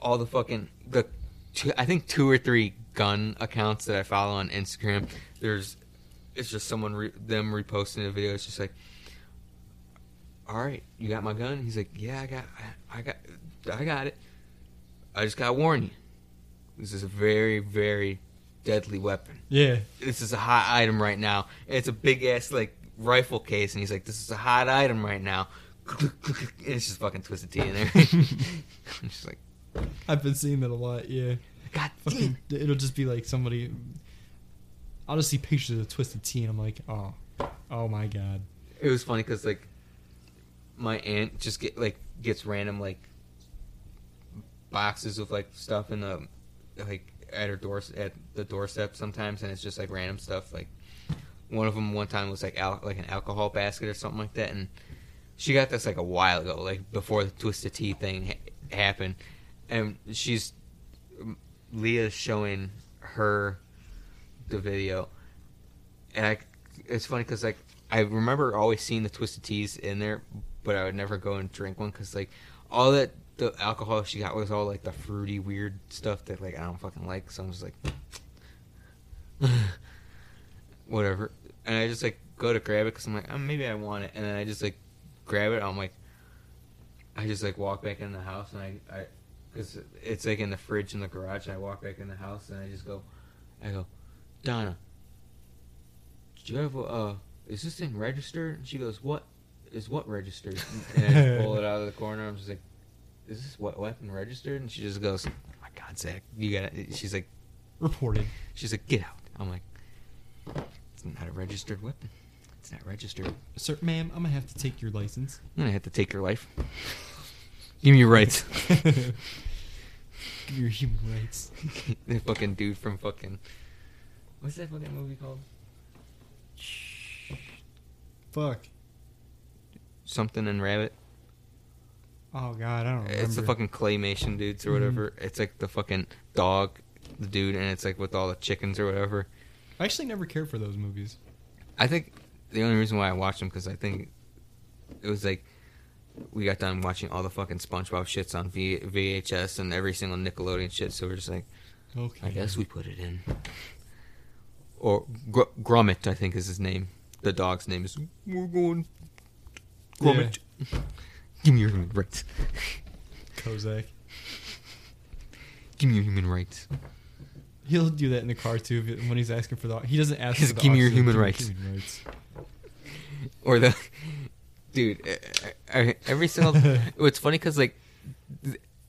all the fucking the two, I think two or three gun accounts that I follow on Instagram. There's it's just someone re, them reposting a video. It's just like, all right, you got my gun. He's like, yeah, I got, I, I got, I got it. I just gotta warn you, this is a very very deadly weapon Yeah. this is a hot item right now. And it's a big ass like rifle case, and he's like, "This is a hot item right now." And it's just fucking twisted tea in there. I'm just like, I've been seeing that a lot. Yeah. God Fucking, damn. it'll just be like somebody. I'll just see pictures of Twisted Tea and I'm like, oh, oh my god. It was funny because like my aunt just get like gets random like boxes of like stuff in the like at her door at the doorstep sometimes, and it's just like random stuff. Like one of them one time was like al- like an alcohol basket or something like that, and she got this like a while ago, like before the twisted tea thing ha- happened, and she's Leah's showing her the video, and I it's funny because like I remember always seeing the twisted teas in there, but I would never go and drink one because like all that the alcohol she got was all like the fruity weird stuff that like I don't fucking like. So I'm just like, whatever. And I just like go to grab it because I'm like, oh, maybe I want it, and then I just like grab it. I'm like, I just like walk back in the house and I, I, because it's like in the fridge in the garage. And I walk back in the house and I just go, I go, Donna, do you have a, uh, is this thing registered? And she goes, what is what registered? And I just pull it out of the corner. I'm just like, is this what weapon registered? And she just goes, oh my God, Zach, you got to She's like, Reported. she's like, get out. I'm like, it's not a registered weapon. It's not registered. Sir, ma'am, I'm gonna have to take your license. I'm gonna have to take your life. Give me your rights. Give me your human rights. the fucking dude from fucking what's that fucking movie called? Fuck. Something and Rabbit. Oh god, I don't remember. It's the fucking claymation dudes or Mhm. whatever. It's like the fucking dog, the dude, and it's like with all the chickens or whatever. I actually never cared for those movies. I think the only reason why I watched them because I think it was like we got done watching all the fucking SpongeBob shits on v- VHS and every single Nickelodeon shit, so we're just like, Okay. I guess we put it in. Or Gr- Gromit, I think is his name. The dog's name is. We're going. Gromit. Give me your human rights. Kozak. Give me your human rights. He'll do that in the car too when he's asking for the. He doesn't ask. He's for the give me your human rights. human rights. Or the. Dude, every single. it's funny because, like,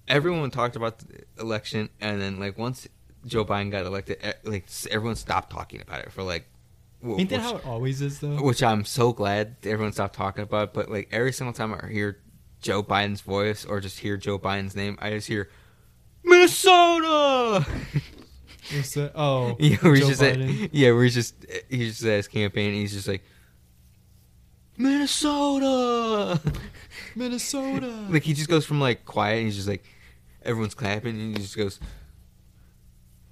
everyone talked about the election, and then, like, once Joe Biden got elected, like, everyone stopped talking about it for, like. Ain't that how it always is though? which I'm so glad everyone stopped talking about. it, But like every single time I hear Joe Biden's voice or just hear Joe Biden's name, I just hear Minnesota. What's that? Oh, yeah, where he's Joe just at, yeah, where he's just he's just at his campaign. And he's just like Minnesota. Minnesota. like he just goes from like quiet and he's just like everyone's clapping and he just goes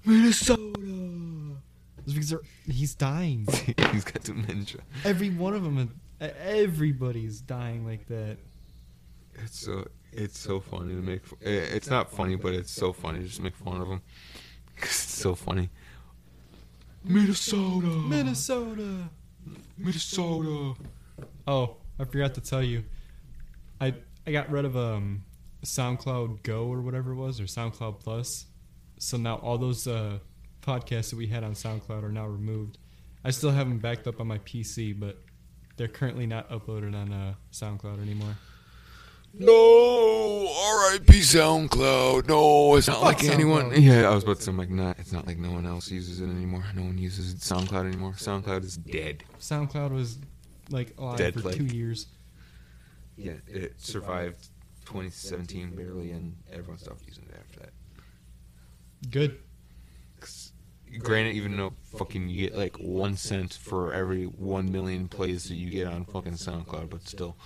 Minnesota. It's because he's dying. he's got dementia. Every one of them, everybody's dying like that. It's so it's so funny to make. eh, It's not funny, but it's so funny to just make fun of him. it's so funny. Minnesota, Minnesota. Minnesota. Oh, I forgot to tell you. I I got rid of um SoundCloud Go or whatever it was or SoundCloud Plus. So now all those uh podcasts that we had on SoundCloud are now removed. I still have them backed up on my PC, but they're currently not uploaded on uh, SoundCloud anymore. No, R.I.P. SoundCloud. No, it's not like anyone. Yeah, I was about to say, I'm like, not. It's not like no one else uses it anymore. No one uses SoundCloud anymore. SoundCloud is dead. SoundCloud was like alive Dead for like- two years. Yeah, it survived 2017 barely, and everyone stopped using it after that. Good. 'Cause Granted, even though fucking you get like one cent for every one million plays that you get on fucking SoundCloud, but still,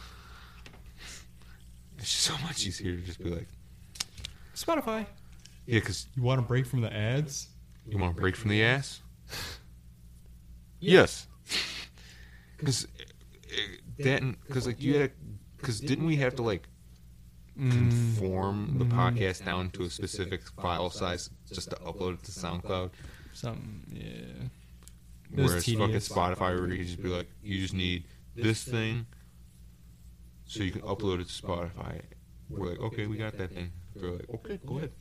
it's just so much easier to just be like, Spotify. yeah, because You want to break from the ads? You want a break from the ass? Yes. Because that, because like you had, because didn't we have to like Mm, conform the Mm. podcast down to a specific file size just to upload it to SoundCloud? something. Yeah. It was Whereas fucking tedious. Spotify, where you could just be like, you just need this thing, so you can upload it to Spotify. We're like, okay, we got that thing. They're like, okay, go ahead.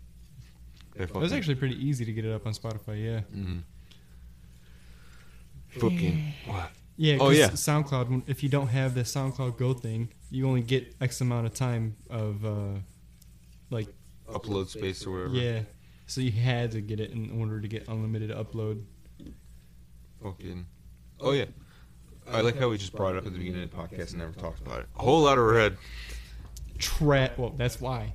They It was actually pretty easy to get it up on Spotify. Yeah. Mm-hmm. Fucking what? Yeah. Oh yeah. SoundCloud. If you don't have the SoundCloud Go thing, you only get X amount of time of, uh, like, Upload space or whatever. yeah. So you had to get it in order to get unlimited upload. Fucking. Oh yeah. I like how we just brought it up at the beginning of the podcast and never talked about it. A whole lot of red. Tra- Well, that's why.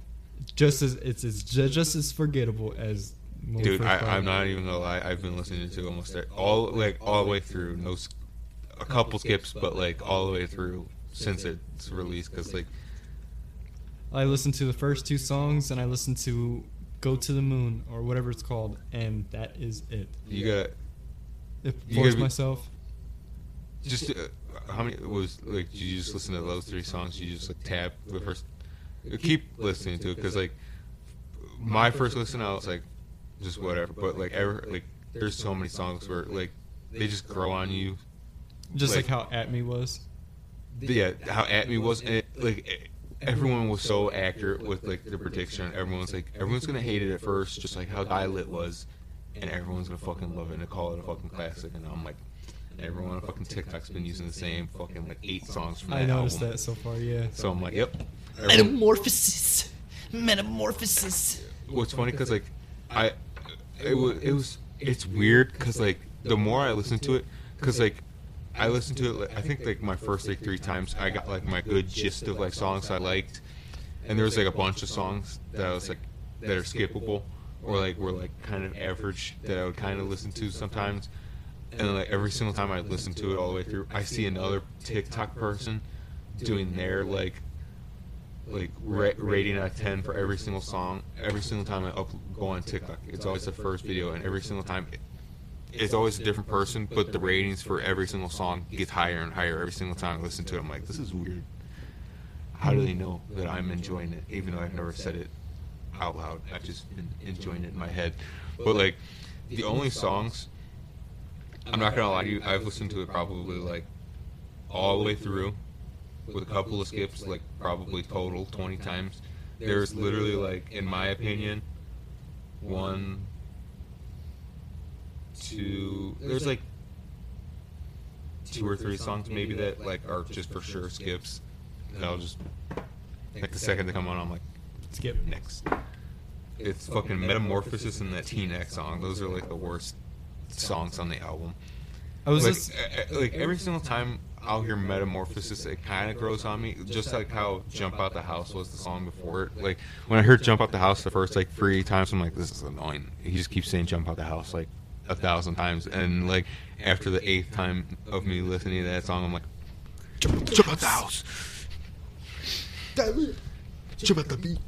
Just as it's ju- just as forgettable as. Dude, I, I'm not even gonna lie. I've been listening to almost e- all like all the way through. No, s- a couple skips, but like all the way through since it's released. Cause like I listened to the first two songs and I listened to "Go to the Moon" or whatever it's called, and that is it. you got It You forced gotta be- myself. Just uh, how many was like? Did you just listen to those three songs? You just like tap the first. Keep listening to it because like my first listen, I was like, just whatever. But like ever like, there's so many songs where like they just grow on you. Just like- like, how At Me was. Yeah, how at me was and it, like everyone was so accurate with like the prediction. Everyone's like everyone's gonna hate it at first, just like how Die Lit was, and everyone's gonna fucking love it and call it a fucking classic. And I'm like, everyone on fucking TikTok's been using the same fucking like eight songs from that I noticed album. that so far. Yeah. So I'm like, yep. Everyone- Metamorphosis. Metamorphosis. what's funny because like I it was it was it's weird because like the more I listen to it because like I listened to it like, I think like my first like three times I got like my good gist of like songs I liked and there was like a bunch of songs that I was like that are skippable or like were like kind of average that I would kind of listen to sometimes and like every single time I listen to it all the way through I see another TikTok person doing their like like ra- rating out of 10 for every single song. Every single time i up, go on tiktok it's always the first video and every single time it, it's always a different person but the ratings for every single song gets higher and higher every single time i listen to it. I'm like this is weird. How do they know that i'm enjoying it? Even though i've never said it out loud i've just been enjoying it in my head. But like the only songs i'm not gonna lie to you i've listened to it probably like all the way through with a couple of skips, like probably total 20 times. There's literally, like, in my opinion, one, two, there's like two or three songs maybe that, like, are just for sure skips. And I'll just, like, the second they come on, I'm like, Skip. next. It's fucking Metamorphosis and that Teen X song. Those are, like, the worst songs on the album I was like, just. uh, uh, like every single time I'll hear Metamorphosis, it kind of grows on me. Just like how Jump Out the House was the song before it. Like when I heard Jump Out the House the first like three times, I'm like, this is annoying. He just keeps saying Jump Out the House like a thousand times, and like after the eighth time of me listening to that song, I'm like, Jump, jump out the house. Jump out the beat.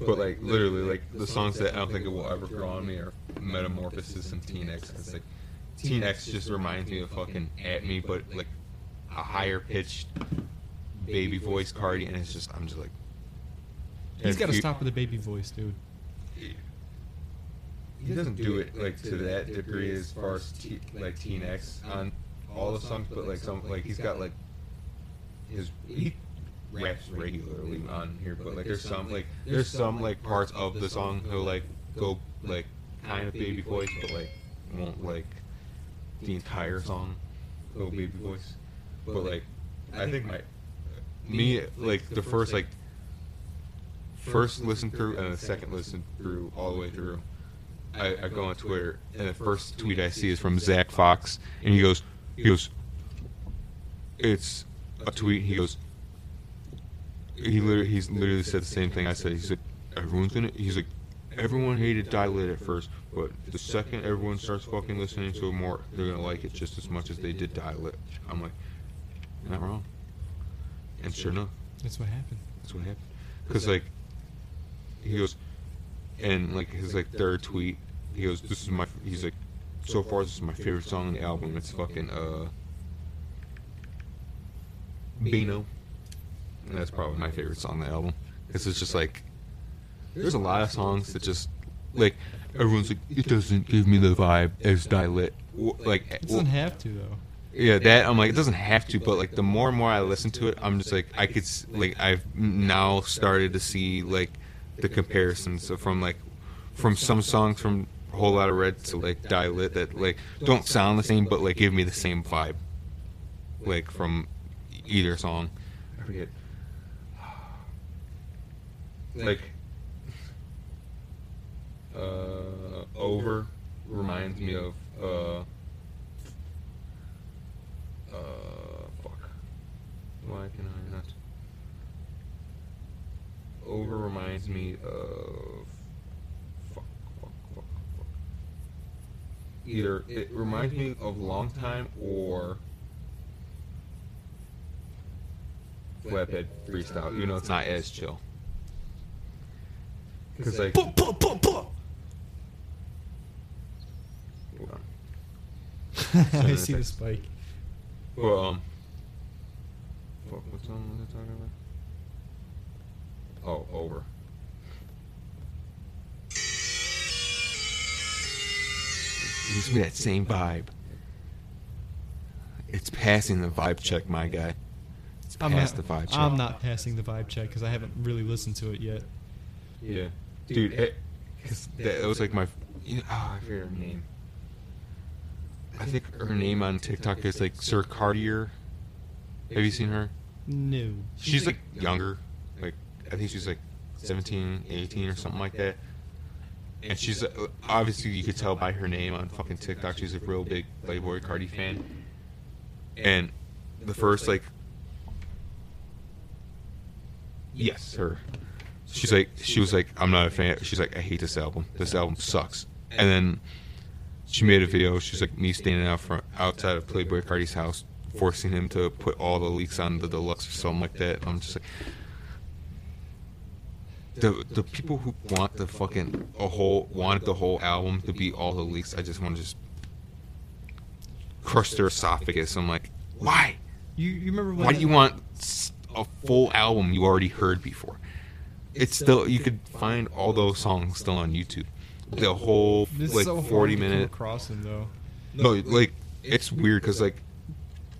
But like literally, like the songs that I don't think it will ever grow on me are Metamorphosis and Teen X. It's like Teen X just reminds me of fucking At Me, but like a higher pitched baby voice Carti, and it's just I'm just like. He's got to stop with the baby voice, dude. He doesn't do it like to that degree as far as t- like Teen X on all the songs, but like some like he's got like his he raps regularly on here, but like there's some like there's some like parts of the song he'll like go like kind of baby voice, but like won't like the entire song go baby voice. But like I think my me like the first like first listen through and the second listen through all the way through. I, I go on Twitter and the first tweet I see is from Zach Fox and he goes he goes it's a tweet he goes he literally he's literally said the same thing I said he's like everyone's gonna he's like everyone hated Die Lit at first but the second everyone starts fucking listening to it more they're gonna like it just as much as they did Die Lit I'm like not wrong and sure enough That's what happened. that's what happened. Because like, he goes, and like his like third tweet, he goes, "This is my." He's like, "So far, this is my favorite song on the album. It's fucking uh, Beno." And that's probably my favorite song on the album. Because it's just like, there's a lot of songs that just like everyone's like, it doesn't give me the vibe as Die Lit. W- Like, It doesn't have to though. yeah, that I'm like it doesn't have to, but like the more and more I listen to it, I'm just like I could like I've now started to see like the comparisons from like from some songs from a whole lot of red to like Die Lit that like don't sound the same, but like give me the same vibe, like from either song. I forget. Like, uh, over reminds me of uh. Uh, fuck. Why can I not? Over reminds me of. Fuck, fuck, fuck, fuck. Either it reminds me of Long Time or. Flatbed Freestyle. You know, it's not as chill. Because, like. Hold on. I see the spike. Well, um, what, what song was I talking about? Oh, over. It gives me that same vibe. It's passing the vibe check, my guy. It's I'm past not, the vibe check. I'm not passing the vibe check because I haven't really listened to it yet. Yeah, dude, it, 'cause that, it was like my. You know, oh, I forget her name. I think her name on TikTok is like Sir Cartier. Have you seen her? No. She's like younger, like I think she's like 17, 18 or something like that. And she's uh, obviously you could tell by her name on fucking TikTok she's a real big Playboi Carti fan. And the first like yes, her. She's like she was like I'm not a fan. She's like I hate this album. This album sucks. And then she made a video. She's like me standing out front outside of Playboi Carti's house, forcing him to put all the leaks on the deluxe or something like that. I'm just like, the the people who want the fucking a whole wanted the whole album to be all the leaks. I just want to just crush their esophagus. I'm like, why? You, you remember? Why do you want a full album you already heard before? It's still you could find all those songs still on YouTube. The whole This is like so hard 40 to come minute. across them though. No, like it's weird because like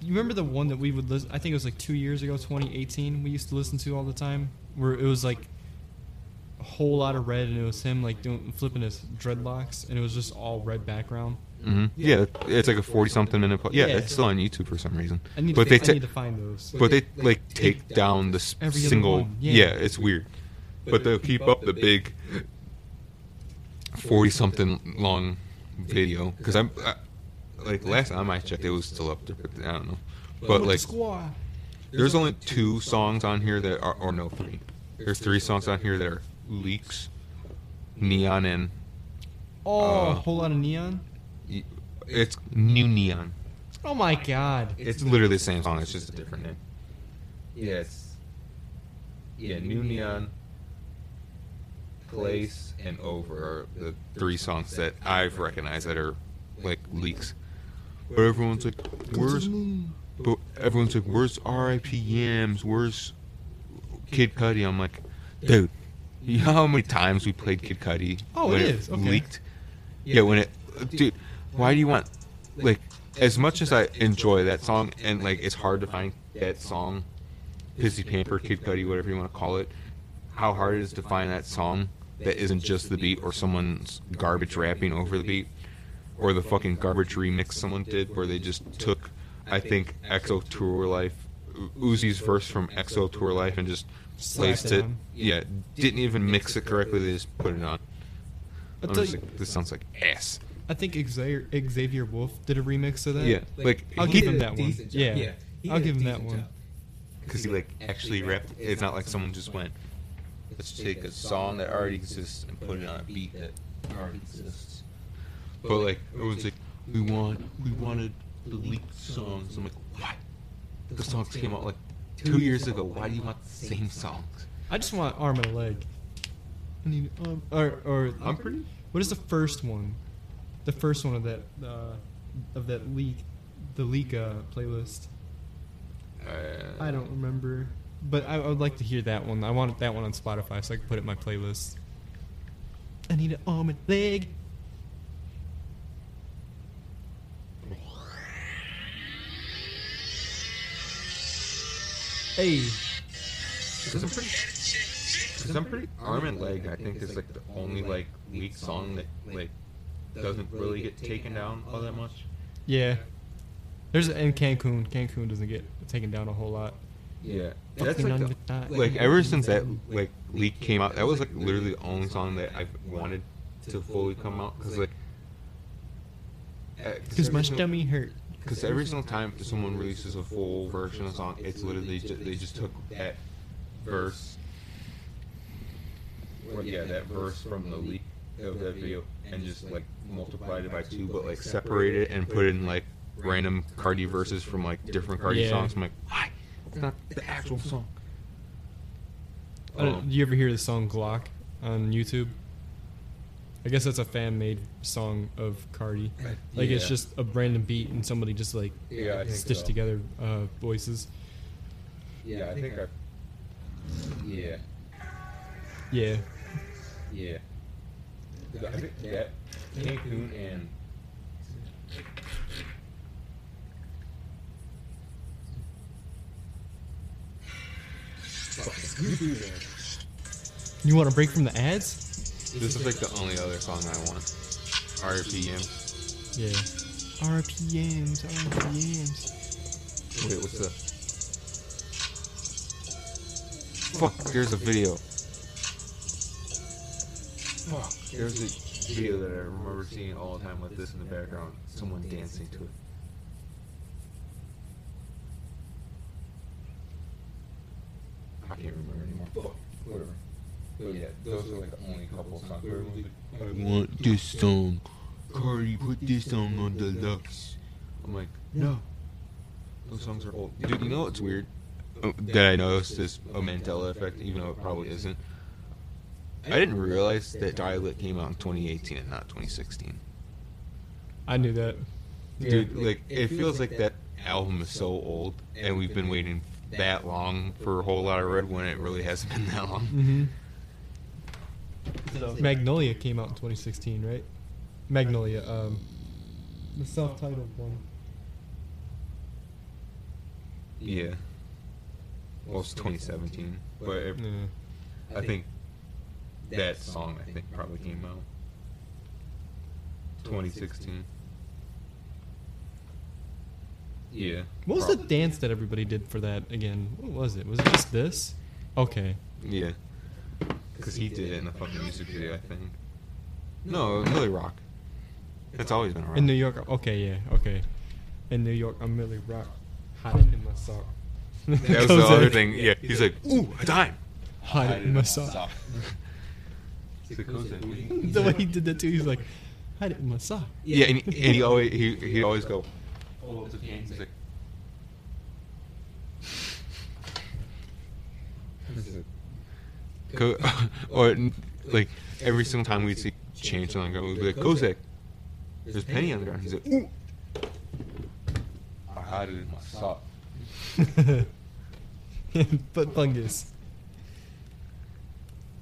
You remember the one that we would listen? I think it was like two years ago, 2018. We used to listen to all the time, where it was like a whole lot of red, and it was him like doing flipping his dreadlocks, and it was just all red background. mhm. yeah, it's like a 40 something minute. po- Yeah, Yeah. it's still on YouTube for some reason. I need but to, they I ta- need to find those. but they like take down the s- Every other single. one, Yeah. yeah. it's weird. But they'll keep up the big 40 something long video because I'm I, like last time I checked it was still up there, but I don't know. But like. There's only two songs on here that are, or no, three. There's three songs on here that are leaks, neon, and Oh, Uh, a whole lot of neon. it's new neon. Oh my god. It's literally the same song. It's just a different name. Yes. Yeah, new neon, place, and over are the three songs that I've recognized that are like leaks. But everyone's like, "Where's?" But everyone's like, "Where's R.I.P. Yams? Where's Kid Cudi?" I'm like, dude, you know how many times we played Kid Cudi Oh, when it it is, okay. leaked? Yeah, when it, dude, why do you want like as much as I enjoy that song and like it's hard to find that song, Pissy Pamper, Kid Cudi, whatever you want to call it, how hard it is to find that song that isn't just the beat or someone's garbage rapping over the beat or the fucking garbage remix someone did where they just took, I think, EXO Tour Life, Uzi's verse from EXO Tour Life and just placed it it. Yeah, didn't even mix it correctly. They just put it on. I'll I'm just like, this sounds like ass. I think Xavier, Xavier Wulf did a remix of that. Yeah, like I'll give him that one. Yeah, Yeah, I'll give him that one. because he like actually rapped. It's not like someone just went, let's take a song that already exists and put it on a beat that already exists. But like everyone's like, we want, we wanted the leaked songs. I'm like, what? The songs came out like two years ago. Why do you want the same songs? I just want arm and a leg. I need um, or or I'm pretty. What is the first one? The first one of that uh, of that leak, the leak uh, playlist. Uh, I don't remember, but I, I would like to hear that one. I want that one on Spotify so I can put it in my playlist. I need an arm and leg. Hey, Cause I'm pretty. Cause I'm pretty. Arm and leg, I think, is like the only like weak song that like doesn't really get taken down all that much. yeah. There's and Cancun. Cancun doesn't get taken down a whole lot. Yeah, that's Fucking like the, with like ever since that like leak came out, that was like literally the only song that I wanted to fully come out because like. Because my stomach hurt. Because every single time someone releases a full version of a song, it's literally just, they just took that verse, or yeah, that verse from the leak of that video and just like multiplied it by two, but like separated it and put in like random Carti verses from like different Carti Yeah. songs. I'm like, why? It's not the actual song. I don't- Um, do you ever hear the song Glock on YouTube? I guess that's a fan made song of Carti. Like it's Yeah. just a random beat and somebody just like Yeah, I think stitched so. together uh, voices. Yeah, I think I. Yeah, Yeah. yeah. I think that Cancun and You want to break from the ads? this is like the only other song I want. RPM. Yeah. RPMs, RPMs. Wait, what's the? Fuck, there's a video. Fuck, there's a video that I remember seeing all the time with this in the background. Someone dancing to it. I can't remember anymore. Fuck, whatever. But yeah, those are like the only couple songs. where everyone's like, I want this song. Carti, put this song on deluxe. I'm like, no. Those songs are old. Dude, you know what's weird? Oh, That I noticed is a Mandela effect, even though it probably isn't. I didn't realize that Die Lit came out in 2018 and not 2016. I knew that. Dude, like, it feels like that album is so old, and we've been waiting that long for a Whole Lotta Red when it really hasn't been that long. Mm-hmm. Magnolia came out in 2016, right? Magnolia, um, the self-titled one. Yeah. Well, it's 2017, but it, Yeah. I think that song I think probably came out 2016. Yeah. What was the dance that everybody did for that again? What was it? Was it just this? Okay. Yeah. Because he did it in the fucking music video, I think. No, it Millie Rock. It's always been around. In New York, okay, yeah, okay. In New York, I'm Millie Rock, hot it in my sock. that was the other thing. Yeah, he's like, ooh, a dime. Hot it in my sock. He's like, "Who's that?" the way he did that too, he's like, hide it in my sock. Yeah, and, and he always he he always go. Oh, it's a can. He's like. Co- or like every single time we'd see change on the ground, we'd be like, Kozak, there's a penny on the ground. He's like, ooh. I had it in my sock. but fungus.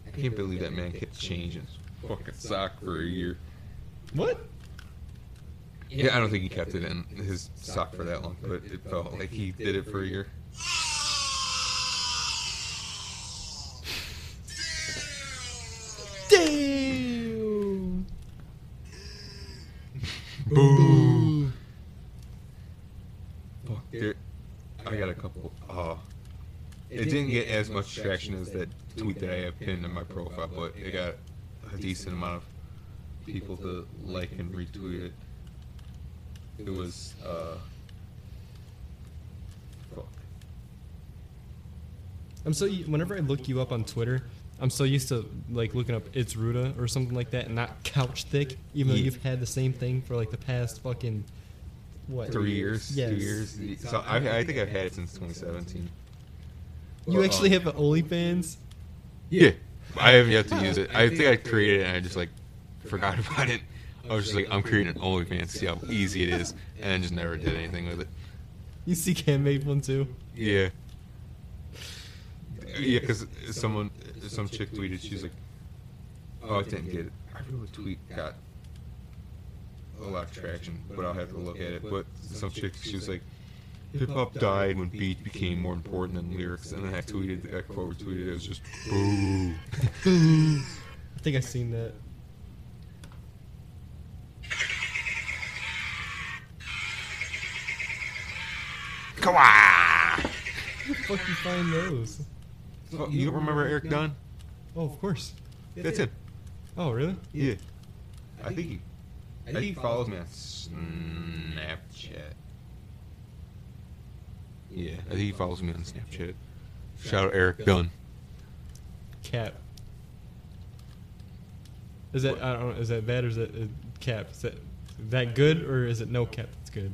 I can't believe that man kept changing his fucking sock for a year. What? Yeah, I don't think he kept it in his sock for that long, but it felt like he did it for a year. Damn. Boo. Fuck, there, I got a couple. Uh, it didn't get as much traction as that tweet that I have pinned in my profile, but it got a decent amount of people to like and retweet it. It was, uh, fuck. I'm so whenever I look you up on Twitter, I'm so used to like looking up it's Ruda or something like that, and not couch thick. Even though you've had the same thing for like the past fucking what Three years, Yes. two years. So I, I think I've had it since 2017. You actually Uh, have an OnlyFans? Yeah, I haven't yet to use it. I think I created it and I just like forgot about it. I was just like, I'm creating an OnlyFans, see how easy it is, and then just never did anything with it. You see Cam made one too. Yeah. Yeah, because someone, some chick tweeted, she's like, oh, I didn't get it. I a tweet, got a lot of traction, but I'll have to look at it. But some chick, she was like, hip hop died when beat became more important than lyrics. And then I tweeted, I quote retweeted, it was just, boo. I think I've seen that. Come on! Where the fuck you find those? Oh, you don't remember Eric Dunn? Oh, of course. That's him. Oh, really? Yeah. I think he. I think he follows me on Snapchat. Yeah, I think he follows me on Snapchat. Shout out Eric Dunn. Cap. Is that I don't know? Is that bad or is that uh, cap? Is that that good or is it no cap? That's good.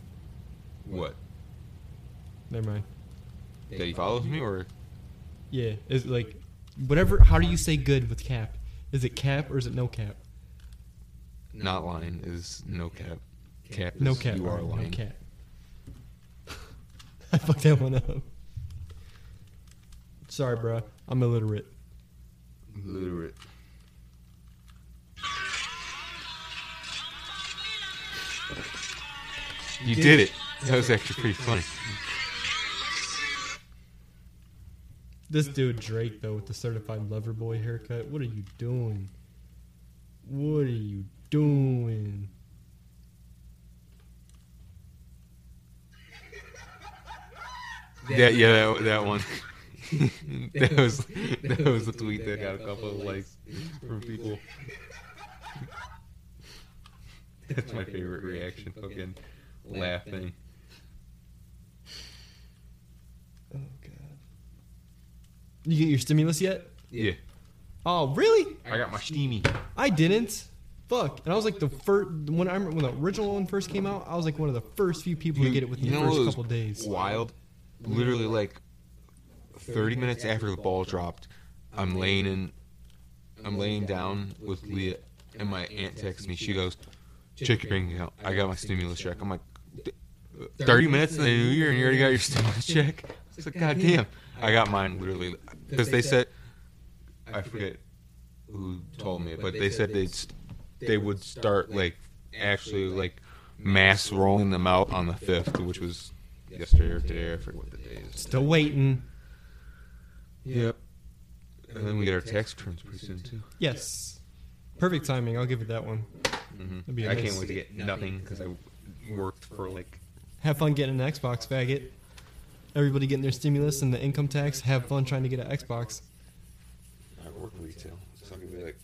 What? Never mind. That he follows me or? Yeah, is it like whatever. How do you say good with cap? Is it cap or is it no cap? not lying is no cap. Cap. No is cat. You are Ryan, no lying. cat. I fucked that one up. Sorry, bro. I'm illiterate. Literate. You did it. That was actually pretty funny. This dude Drake though with the certified lover boy haircut. What are you doing? What are you doing? Yeah, yeah, that, that one. that was that was a tweet that got a couple of likes from people. That's my favorite reaction. Fucking laughing. Oh god. You get your stimulus yet? Yeah, Oh really? I got my steamy. I didn't. Fuck. And I was like the first when I when the original one first came out. I was like one of the first few people to get it within You the know what first couple days. Wild. Literally like thirty minutes after the ball dropped, I'm laying in, I'm laying down with Leah, and my aunt texts me. She goes, "Check your bank account. I got my stimulus check." I'm like, "30 minutes in the new year, and you already got your stimulus check?" It's like, "God damn!" I got mine literally because they said, I forget who told me, but they said they'd st- they would start like actually like mass rolling them out on the fifth, which was yesterday or today. I forget what the day is. Still waiting. Yep. And then we get our tax returns pretty soon too. Yes. Perfect timing. I'll give it that one. hmm be a I nice- can't wait to get nothing because I worked for like Have fun getting an Xbox, faggot. Everybody getting their stimulus and the income tax. Have fun trying to get an Xbox. I work retail, so I can be like,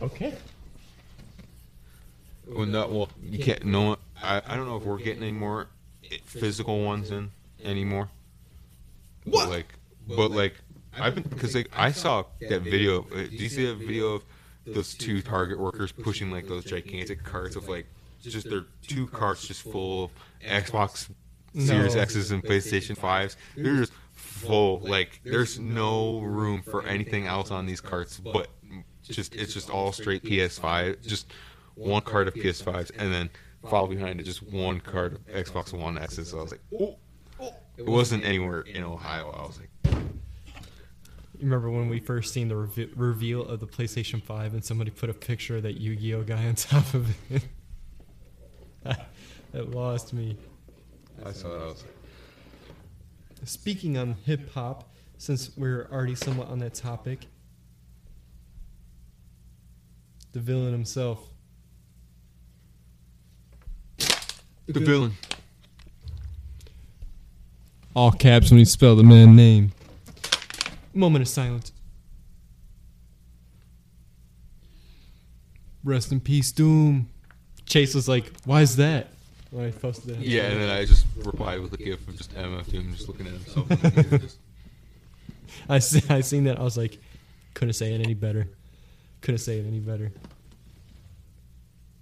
Okay. well, no, well, you can't. No, I, I don't know if we're getting any more physical ones in anymore. What? But like, but like, I've been because like I saw that video. uh, Did you see that video of those two Target workers pushing like those gigantic carts of like just their two carts just full of Xbox Series No. X's and PlayStation Fives. They're just full. Like there's no room for anything else on these carts, but just it's just all straight PS5. Just one cart of PS5s, and then follow behind it just one cart of Xbox One X's. So I was like, oh. It wasn't anywhere in Ohio. I was like, You remember when we first seen the reve- reveal of the PlayStation 5 and somebody put a picture of that Yu Gi Oh guy on top of it? that lost me. I saw that. I was like, Speaking on hip hop, since we're already somewhat on that topic, the villain himself. the villain. All caps when you spell the man's name. Moment of silence. Rest in peace, Doom. Chase was like, "Why is that?" When I posted that. Yeah, and then I just replied with a gif of just MF Doom just looking at himself. in the mirror, just- I see, I seen that. I was like, couldn't say it any better. Couldn't say it any better.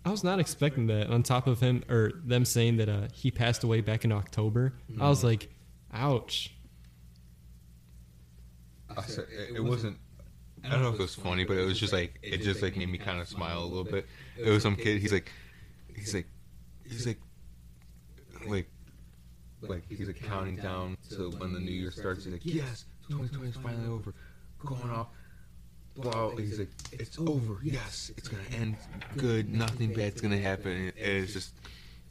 I was not expecting that. On top of him or them saying that uh, he passed away back in October, I was like, ouch. I said, it, it wasn't. I don't know if it was funny, but it was just like it just like made me kind of smile a little bit. It was some kid. He's like, he's like, he's like, like, like he's like counting down to when the new year starts. He's like, yes, 2020 is finally over, going off. Blah. He's like, it's over. Yes, it's gonna end good. Nothing bad's gonna happen. And it's just,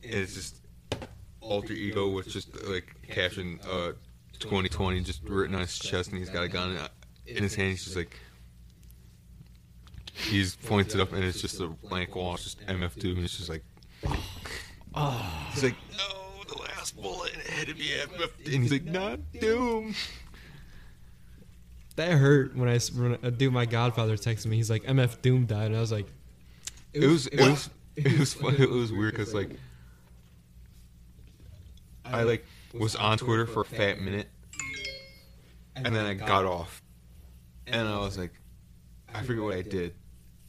it's just alter ego with just like caption uh 2020 just written on his chest and he's got a gun in his hand he's just like he's pointed up and it's just a blank wall it's just mf doom and it's just like oh, he's like no last bullet to be mf and he's like not doom That hurt when I when a dude, my godfather, texted me. He's like, "MF Doom died," and I was like, it was it was it was fun. it was weird because like I like was on Twitter for a fat minute, and then I got off, and I was like, I forget what I did.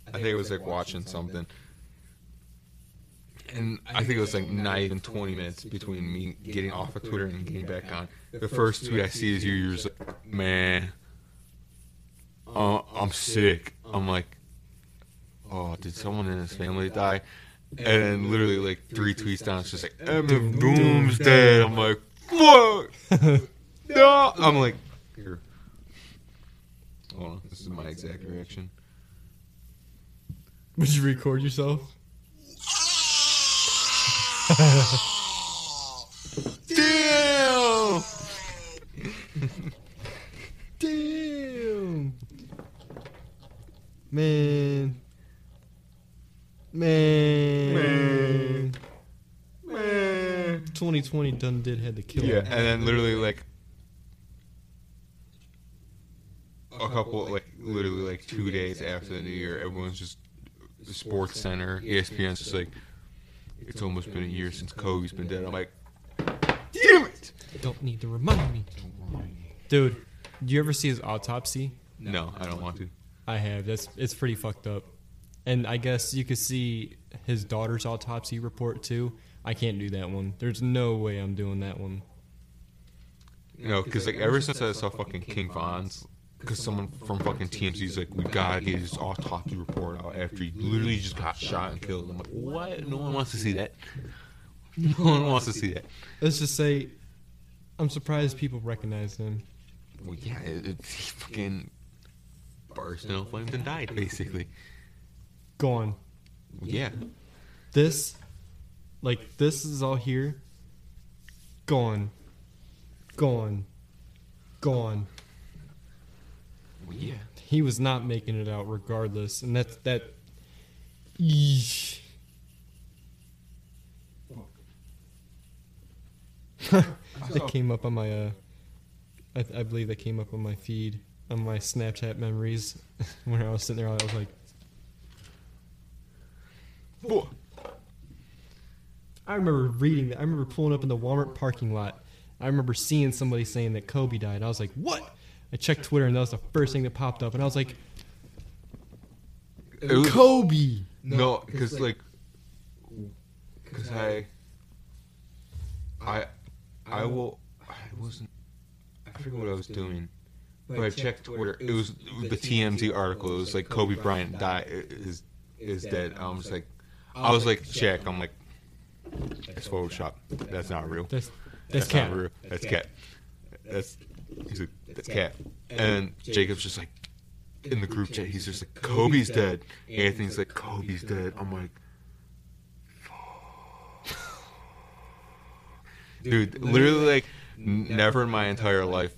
I think it was like watching something, and I think it was like not even 20 minutes between me getting off of Twitter and getting back on. The first tweet I see is you. You're just like, man, uh, I'm sick. I'm like, oh, did someone in his family die? And then literally like three tweets down, it's just like MF Doom's dead. I'm like, fuck. no. I'm like, here. Hold on, this is my exact reaction. Would you record yourself? Damn. Damn. Man. Man. Man. Man. 2020 done did had to kill Yeah, him. and then literally like a couple, like literally like two days after the new year, everyone's just Sports Center, ESPN's just like, it's almost been a year since Kobe's been dead. I'm like, damn it! Don't need to remind me. Dude, do you ever see his autopsy? No, I don't want to. I have. That's it's pretty fucked up. And I guess you could see his daughter's autopsy report too. I can't do that one. There's no way I'm doing that one. You know, because like ever since I saw fucking King Von's, because someone from fucking TMZ's like, we gotta get his autopsy report out after he literally just got shot and killed. I'm like, what? No one wants to see that. No one wants to see that. Let's just say, I'm surprised people recognize him. Well, yeah, it, it, he fucking burst into flames and died, basically. Gone. Yeah. This, like this is all here. Gone. Gone. Gone. Yeah. He was not making it out regardless, and that's that. Yeesh. that came up on my uh, I, I believe that came up on my feed on my Snapchat memories when I was sitting there. I was like, Whoa. I remember reading that. I remember pulling up in the Walmart parking lot. I remember seeing somebody saying that Kobe died. I was like, what? I checked Twitter and that was the first thing that popped up, and I was like, was, Kobe. no, because like, because I, I, I will. I wasn't. I forget what I was doing, but I checked Twitter. It was the TMZ article. It was like Kobe Bryant died is is dead. I was like, I was like, check. I'm like, it's Photoshop. That's not real. That's that's, That's cat. not real. That's cat. That's he's like, that's cat. And Jacob's just like in the group chat. He's just like Kobe's dead. Anthony's like Kobe's dead. I'm like, dude, literally like n- never in my entire life,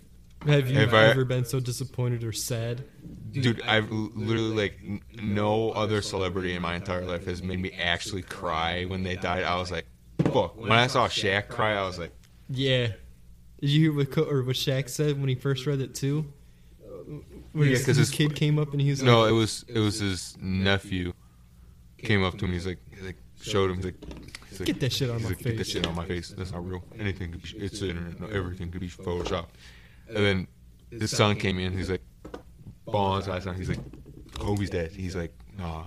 Have you Have I- ever been so disappointed or sad? dude. I've l- literally like n- no other celebrity in my entire life has made me actually cry when they died. I was like, fuck. When I saw Shaq cry, I was like. Yeah. Did you hear what Co- or what Shaq said when he first read it too? When Yeah, his, 'cause his his- kid came up and he was like, No, like, it was it was his nephew. Came up to him. He's like, he's like showed him. He's like, he's like Get that shit he's my like, Get that shit on my face. That's not real. Anything. Could be, it's the internet. No, everything could be photoshopped. And then his son came in. He's like, ball on his. He's like, Kobe's dead. He's like, nah.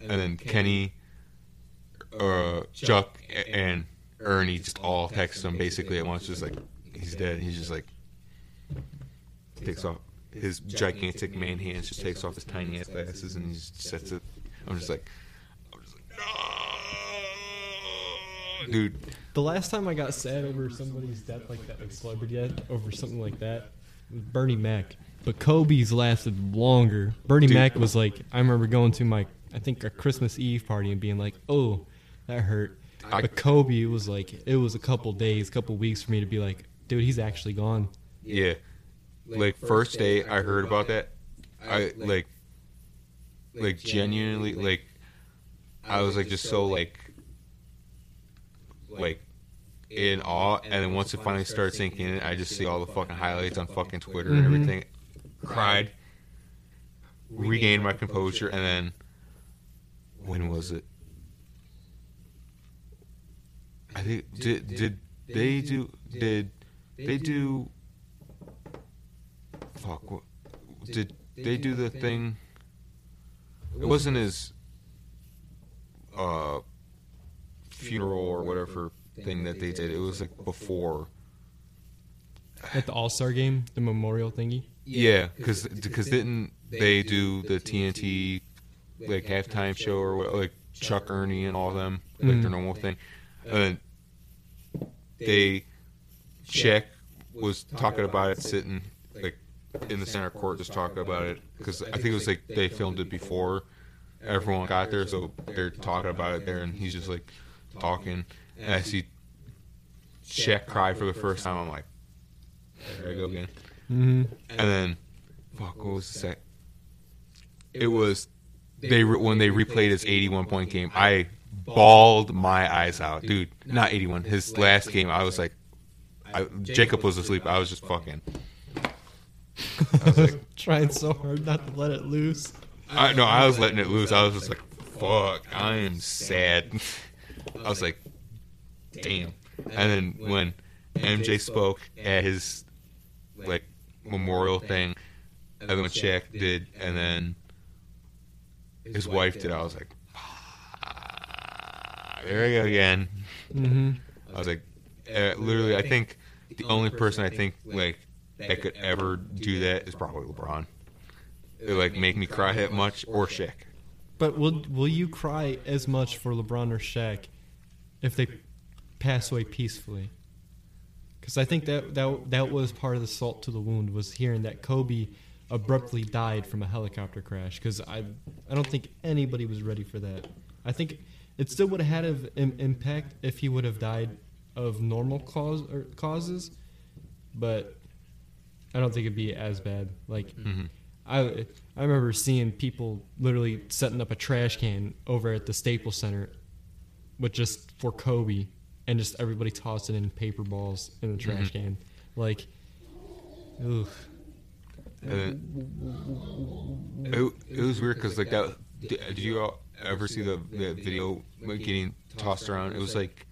And then Kenny, uh, Chuck, and Ernie just all text him basically at once, just like, he's dead. He's just like, takes off his gigantic man hands, just takes off his tiny ass glasses, and he just sets it. I'm just like, I'm just like, no, dude. the last time I got sad over somebody's death like that, like celebrity death, over something like that, was Bernie Mac. But Kobe's lasted longer. Bernie Dude. Mac was like, I remember going to my, I think a Christmas Eve party and being like, oh, that hurt. I- but Kobe was like, it was a couple days, couple weeks for me to be like, dude, he's actually gone. Yeah, like first day I heard about that, I like, like genuinely like, I was like just so like, like, in awe. And then once it finally started sinking in, I just see all the fucking highlights on fucking Twitter and everything. Cried, regained my composure, and then when was it? I think did did they do did they do fuck what did they do the thing? it wasn't his uh funeral or whatever thing that they did. it was like before. At the All Star game, the memorial thingy. yeah because because didn't they do the TNT like halftime show or what, like Chuck Ernie and all them, like their Mm. normal thing. And they Shaq was talking about it, sitting like in the center court, just talking about it because I think it was like they filmed it before everyone got there, so they're talking about it there, and he's just like talking, and I see Shaq cry for the first time. I'm like, there I go again. hmm And then, fuck, what was the sec? It was they re- when they replayed his 81 point game. I bawled my eyes out, dude. Not 81. His last game, I was like, I, Jacob was asleep. I was just fucking. I was like, Trying so hard not to let it loose. I no, I was letting it loose. I was just like, fuck, I am sad. I was like, damn. And then when MJ spoke at his like memorial thing, and then when Shaq did, and then his wife did, I was like, ah, there we go again. hmm I was like, uh, literally, I think the only person I think like that could ever do that is probably LeBron. It like make me cry that much, or Shaq. But will will you cry as much for LeBron or Shaq if they pass away peacefully? Because I think that, that that was part of the salt to the wound was hearing that Kobe abruptly died from a helicopter crash. Because I I don't think anybody was ready for that. I think it still would have had an impact if he would have died of normal cause or causes, but I don't think it'd be as bad. Like Mhm. I I remember seeing people literally setting up a trash can over at the Staples Center, with just for Kobe, and just everybody tossing in paper balls in the trash can. Like, ugh. And then, it, it was weird because like that. Did, did you all ever see the, the video getting tossed around? It was like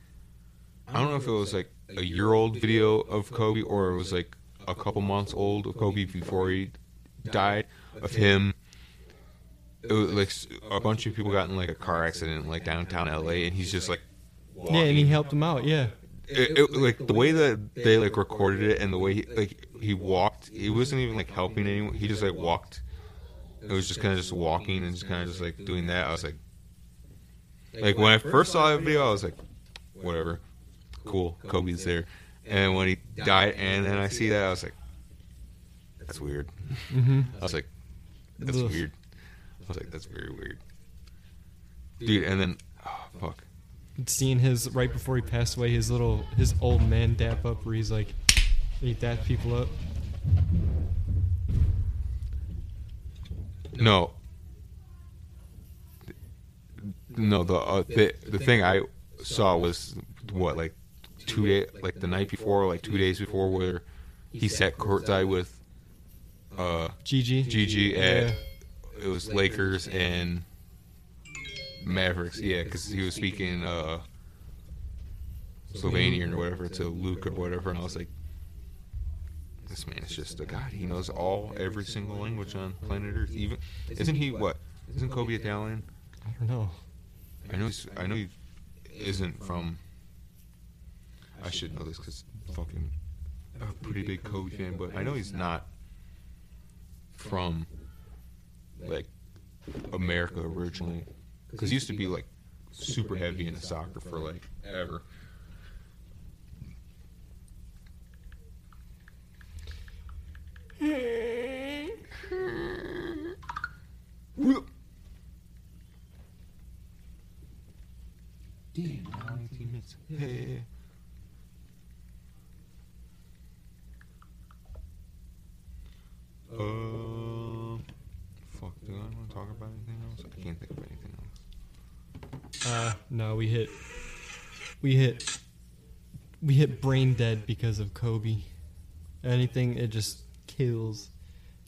I don't know if it was like a year old video of Kobe or it was like a couple months old of Kobe before he died of him. It was like a bunch of people got in like a car accident like downtown LA and he's just like Yeah, and he helped him out. Yeah, it, it, like the way that they like recorded it and the way he, like he walked, he wasn't even like helping anyone. He just like walked. It was just kind of just walking and just kind of just like doing that. I was like, like when I first saw that video, I was like, whatever, cool, Kobe's there. And when he died, and then I see that, I was like, that's weird. hmm I was like, that's Ugh. weird. I was like, that's very weird, dude. And then, oh fuck. seeing his right before he passed away, his little his old man dap up where he's like, he dap people up. No. No, the uh, the the thing I saw was what like two day like the night before, like two days before, where he sat courtside with uh GG. GG at Yeah. it was Lakers and Mavericks, yeah, because he was speaking uh Slovenian or whatever to Luka or whatever, and I was like, this man is just a god. He knows all every single language on planet Earth. Even isn't he what? Isn't Kobe Italian? I don't know. I know. He's, I know he isn't from. I should know this because fucking a pretty big Kobe fan, but I know he's not from like America originally because he used to be like super heavy into soccer for like ever. Damn, now 18 minutes. Hey. Uh, fuck, do I want to talk about anything else? I can't think of anything else. Uh, no, we hit, we hit, we hit brain dead because of Kobe. Anything, it just kills,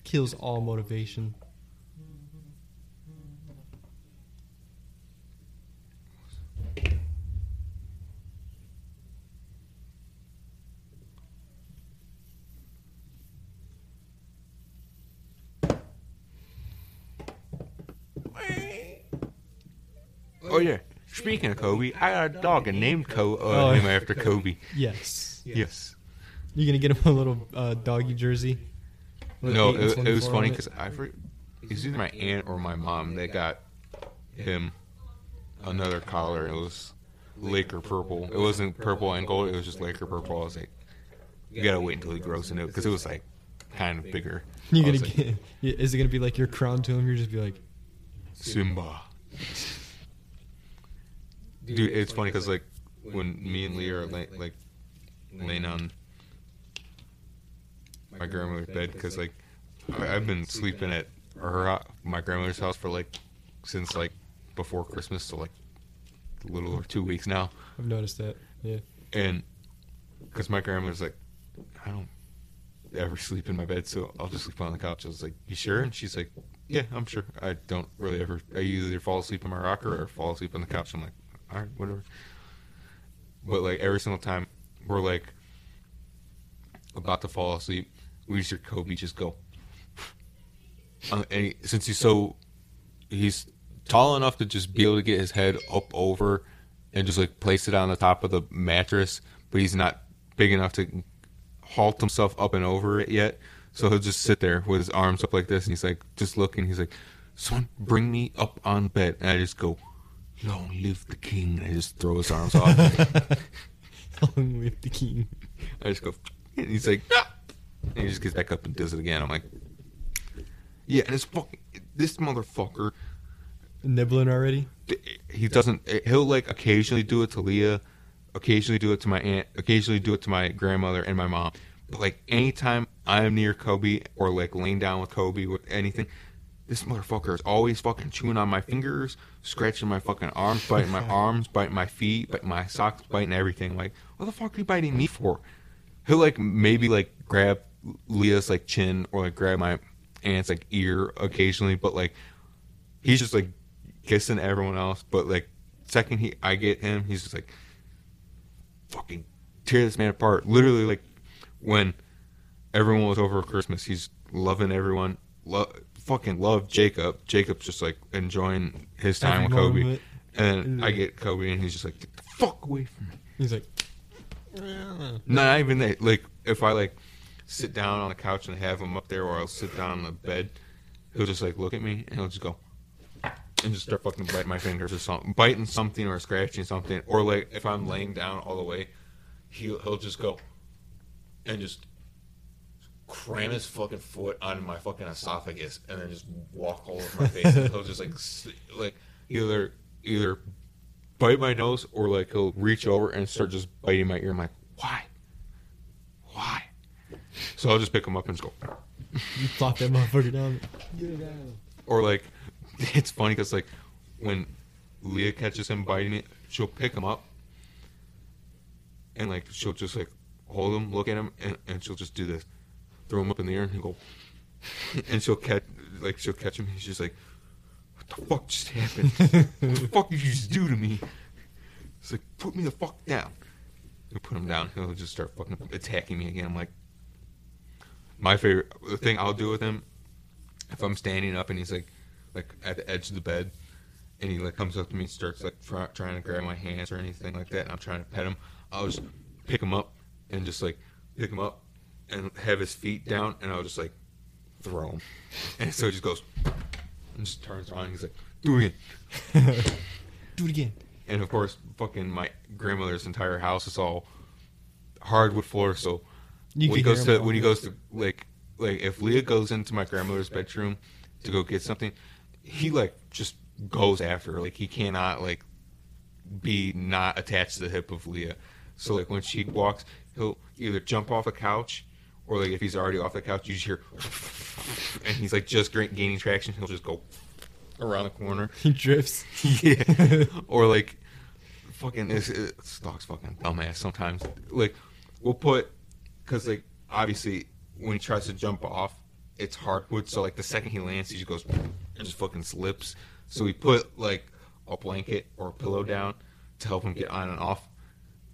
kills all motivation. Oh yeah. Speaking of Kobe, I got a dog and named Co- uh, Oh. him after Kobe. Yes. Yes. You gonna get him a little uh, doggy jersey? With No, eight and it, it was 24 funny because I for, it was either my aunt or my mom that got him another collar. It was Laker purple. It wasn't purple and gold. It was just Laker purple. I was like, you gotta wait until he grows into it because it was like kind of bigger. You I gonna was like, get? Is it gonna be like your crown to him? You're just be like, Simba. Dude, it's funny because like when me and Leah are lay, like laying on my grandmother's bed because like I've been sleeping at her uh, my grandmother's house for like since like before Christmas, so like a little over two weeks now, I've noticed that. Yeah. and because my grandmother's like, I don't ever sleep in my bed, so I'll just sleep on the couch. I was like, you sure? And she's like, yeah, I'm sure. I don't really ever. I either fall asleep on my rocker or fall asleep on the couch. I'm like, all right, whatever. But like every single time we're like about to fall asleep, we just hear Kobe just go. Uh, and he, since he's so, he's tall enough to just be able to get his head up over and just like place it on the top of the mattress, but he's not big enough to halt himself up and over it yet. So he'll just sit there with his arms up like this, and he's like just looking. He's like, "Someone bring me up on bed," and I just go, "Long live the king!" And I just throw his arms off. Long live the king. I just go, and he's like, "Ah!" and he just gets back up and does it again. I'm like, yeah, and it's fucking this motherfucker. Nibbling already. He doesn't. He'll like occasionally do it to Leah, occasionally do it to my aunt, occasionally do it to my grandmother and my mom. But like anytime I'm near Kobe or like laying down with Kobe with anything, this motherfucker is always fucking chewing on my fingers, scratching my fucking arms, biting my arms, biting my feet, biting my socks, biting everything. Like, what the fuck are you biting me for? He'll like maybe like grab Leah's like chin or like grab my aunt's like ear occasionally, but like he's just like kissing everyone else. But like second he I get him, he's just like fucking tear this man apart. Literally like when everyone was over for Christmas, he's loving everyone. Lo- fucking love Jacob. Jacob's just like enjoying his time with Kobe. And I get Kobe and he's just like, get the fuck away from me. He's like, Not even that. Like if I like sit down on the couch and have him up there, or I'll sit down on the bed, he'll just like look at me and he'll just go and just start fucking biting my fingers or something, biting something or scratching something, or like if I'm laying down all the way, he'll he'll just go and just cram his fucking foot on my fucking esophagus and then just walk all over my face. and he'll just like like either either bite my nose or like he'll reach over and start just biting my ear. I'm like, why? Why? So I'll just pick him up and just go. you plop that motherfucker down. Or like, it's funny because like when Leah catches him biting it, she'll pick him up and like she'll just like hold him, look at him, and, and she'll just do this, throw him up in the air, and he'll go, and she'll catch like she'll catch him. He's just like, what the fuck just happened? what the fuck did you just do to me? It's like put me the fuck down. You put him down, he'll just start fucking attacking me again. I'm like, my favorite the thing I'll do with him if I'm standing up and he's like like at the edge of the bed and he like comes up to me and starts like try, trying to grab my hands or anything like that and I'm trying to pet him, I'll just pick him up and just like pick him up and have his feet down and I'll just like throw him. And so he just goes and just turns around and he's like, Do it again. Do it again. And of course, fucking my grandmother's entire house is all hardwood floor. So You when he goes to when he goes to like like if Leah goes into my grandmother's bedroom to go get something, he like just goes after her. Like he cannot like be not attached to the hip of Leah. So like when she walks, he'll either jump off the couch or like if he's already off the couch, you just hear and he's like just gaining traction. He'll just go around the corner. He drifts. yeah. or like fucking this, this dog's fucking dumbass sometimes. Like we'll put because like obviously when he tries to jump off, it's hardwood. So like the second he lands, he just goes and just fucking slips. So we put like a blanket or a pillow down to help him get on and off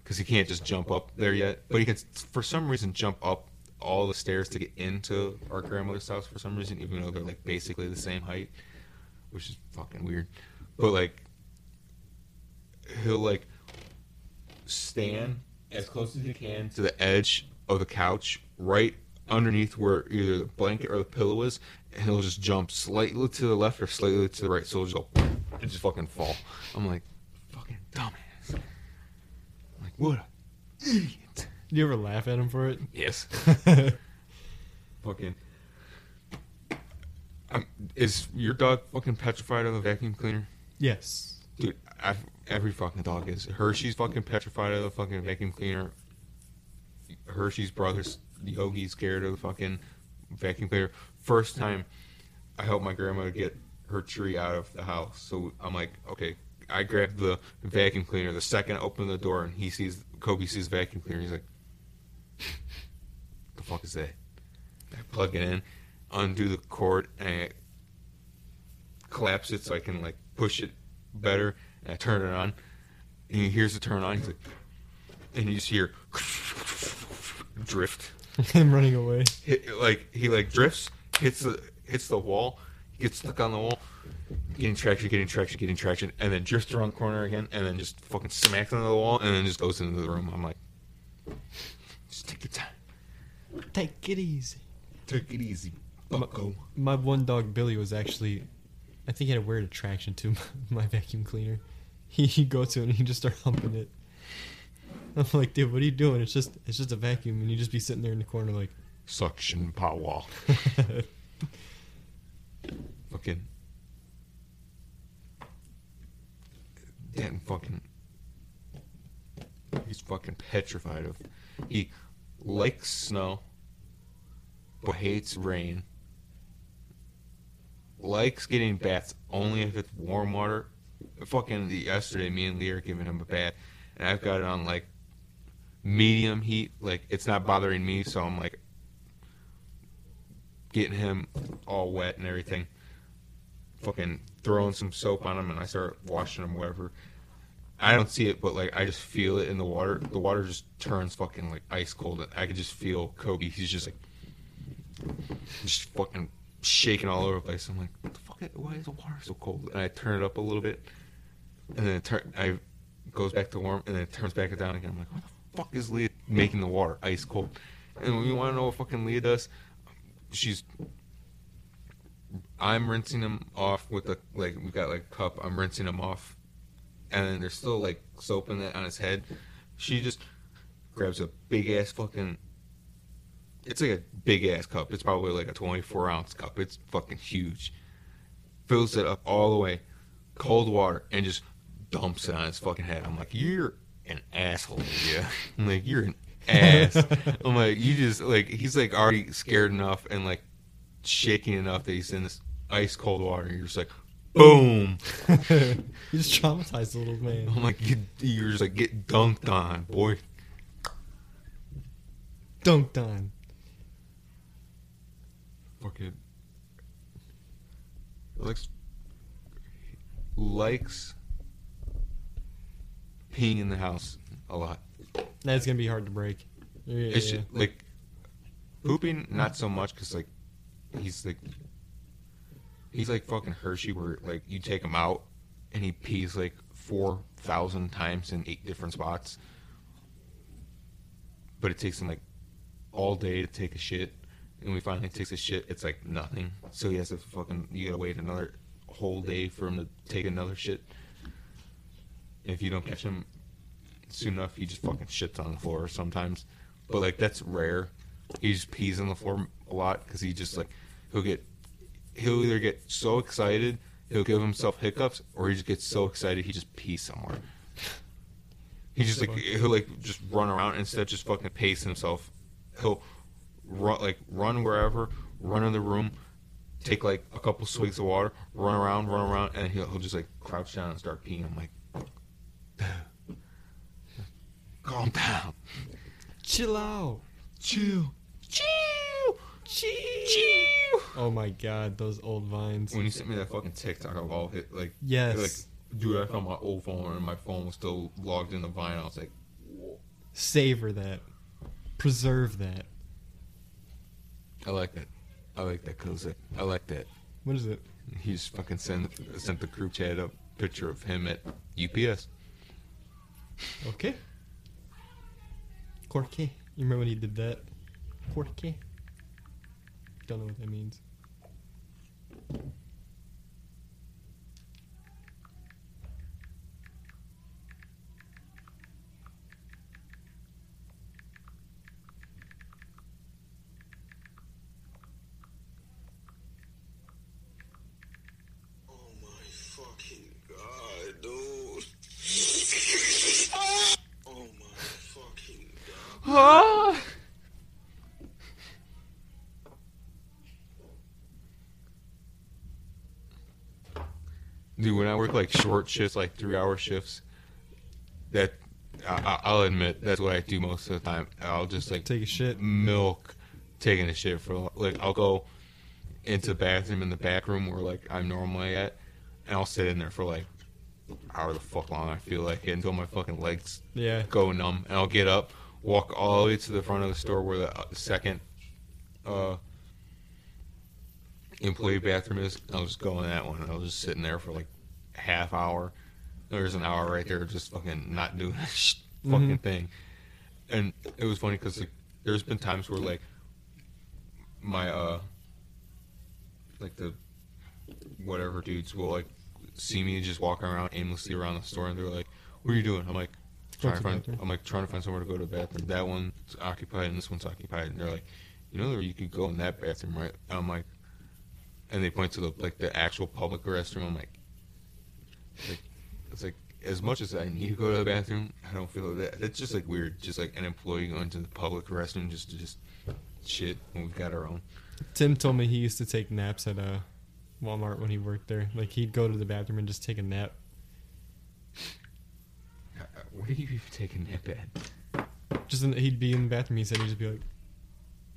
because he can't just jump up there yet. But he can for some reason jump up all the stairs to get into our grandmother's house for some reason, even though they're like basically the same height, which is fucking weird. But like he'll like stand as close as he can to the edge of the couch, right underneath where either the blanket or the pillow is, and he'll just jump slightly to the left or slightly to the right. So he'll just go just fucking fall. I'm like, fucking dumbass. I'm like, what a idiot. You ever laugh at him for it? Yes. fucking. Um, is your dog fucking petrified of a vacuum cleaner? yes. Dude, I, every fucking dog is. Hershey's fucking petrified of the fucking vacuum cleaner. Hershey's brothers, Yogi's scared of the fucking vacuum cleaner. First time I helped my grandma get her tree out of the house. So I'm like, okay, I grabbed the vacuum cleaner. The second I open the door and he sees, Kobe sees the vacuum cleaner, he's like, the fuck is that? I plug it in, undo the cord, and I collapse it so I can like push it better. And I turn it on, and he hears the turn on. He's like, and you just hear drift. him running away. Hit, like he like drifts, hits the hits the wall, gets stuck on the wall, getting traction, getting traction, getting traction, and then drifts around the corner again, and then just fucking smacks into the wall, and then just goes into the room. I'm like, just take your time, Take it easy. take it easy, bucko. My one dog Billy was actually, I think he had a weird attraction to my, my vacuum cleaner. He he'd go to it and he'd just start humping it. I'm like, dude, what are you doing? It's just it's just a vacuum, and you just be sitting there in the corner like. Suction power. Fucking. Dan fucking. He's fucking petrified of. He likes snow, but hates rain. Likes getting baths only if it's warm water. Fucking yesterday, me and Lee are giving him a bath, and I've got it on like medium heat. Like it's not bothering me, so I'm like getting him all wet and everything. Fucking throwing some soap on him, and I start washing him, whatever. I don't see it, but like I just feel it in the water. The water just turns fucking like ice cold. I could just feel Kobe. He's just like, just fucking shaking all over the place. I'm like, what the fuck? Why is the water so cold? And I turn it up a little bit, and then it turn. I goes back to warm, and then it turns back down again. I'm like, what the fuck is Leah making the water ice cold? And you want to know what fucking Leah does, she's I'm rinsing them off with the like we got like a cup. I'm rinsing them off, and then there's still like soap in it on his head. She just grabs a big ass fucking. It's like a big ass cup. It's probably like a 24 ounce cup. It's fucking huge. Fills it up all the way, cold water, and just dumps it on his fucking head. I'm like, you're an asshole, yeah. I'm like, you're an ass. I'm like, you just like he's like already scared enough and like shaking enough that he's in this ice cold water. And you're just like, boom. you just traumatized the little man. I'm like, you, you're just like get dunked on, boy. Dunked on. Fucking likes likes peeing in the house a lot. That's gonna be hard to break. Yeah, It's yeah. just, like pooping, not so much because like he's like he's like fucking Hershey, where like you take him out and he pees like four thousand times in eight different spots, but it takes him like all day to take a shit. And when he finally takes a shit, it's like nothing. So he has to fucking you gotta wait another whole day for him to take another shit. If you don't catch him soon enough, he just fucking shits on the floor sometimes. But like that's rare. He just pees on the floor a lot because he just like he'll get he'll either get so excited he'll give himself hiccups or he just gets so excited he just pees somewhere. He just like he'll like just run around instead of just fucking pacing himself. He'll run like run wherever, run in the room, take like a couple swigs of water, run around, run around, and he'll he'll just like crouch down and start peeing. I'm like, calm down, Chill out. chill, chill, chill. Oh my god, those old vines. When you sent me that fucking TikTok of all hit like Yes. like dude, I found my old phone and my phone was still logged in the Vine. I was like, Savor that. Preserve that. I like that. I like that because I like that. What is it? He just fucking sent sent the group chat a picture of him at UPS. Okay. Corky. You remember when he did that? Corky. Don't know what that means. Oh my fucking god. Oh dude, when I work like short shifts, like three hour shifts, that I, I'll admit that's what I do most of the time. I'll just like Take a shit. milk taking a shit for like I'll go into the bathroom in the back room where like I'm normally at, and I'll sit in there for like however the fuck long I feel like it until my fucking legs Yeah. go numb, and I'll get up, walk all the way to the front of the store where the uh, second uh, employee bathroom is. I'll just go in that one. and I'll just sitting there for like half hour. There's an hour right there, just fucking not doing a sh- fucking Mhm. thing. And it was funny because like, there's been times where like my uh like the whatever dudes will like see me just walking around aimlessly around the store and they're like, "What are you doing?" I'm like, trying to to find. I'm like trying to find somewhere to go to the bathroom. That one's occupied and this one's occupied. And they're like, "You know, you could go in that bathroom, right?" I'm like, and they point to the like the actual public restroom. I'm like, like it's like as much as I need to go to the bathroom, I don't feel that. It's just like weird, just like an employee going to the public restroom just to just shit when we've got our own. Tim told me he used to take naps at uh, Walmart when he worked there. Like he'd go to the bathroom and just take a nap. Uh, Where do you even take a nap at? Just in, he'd be in the bathroom. He said he'd just be like,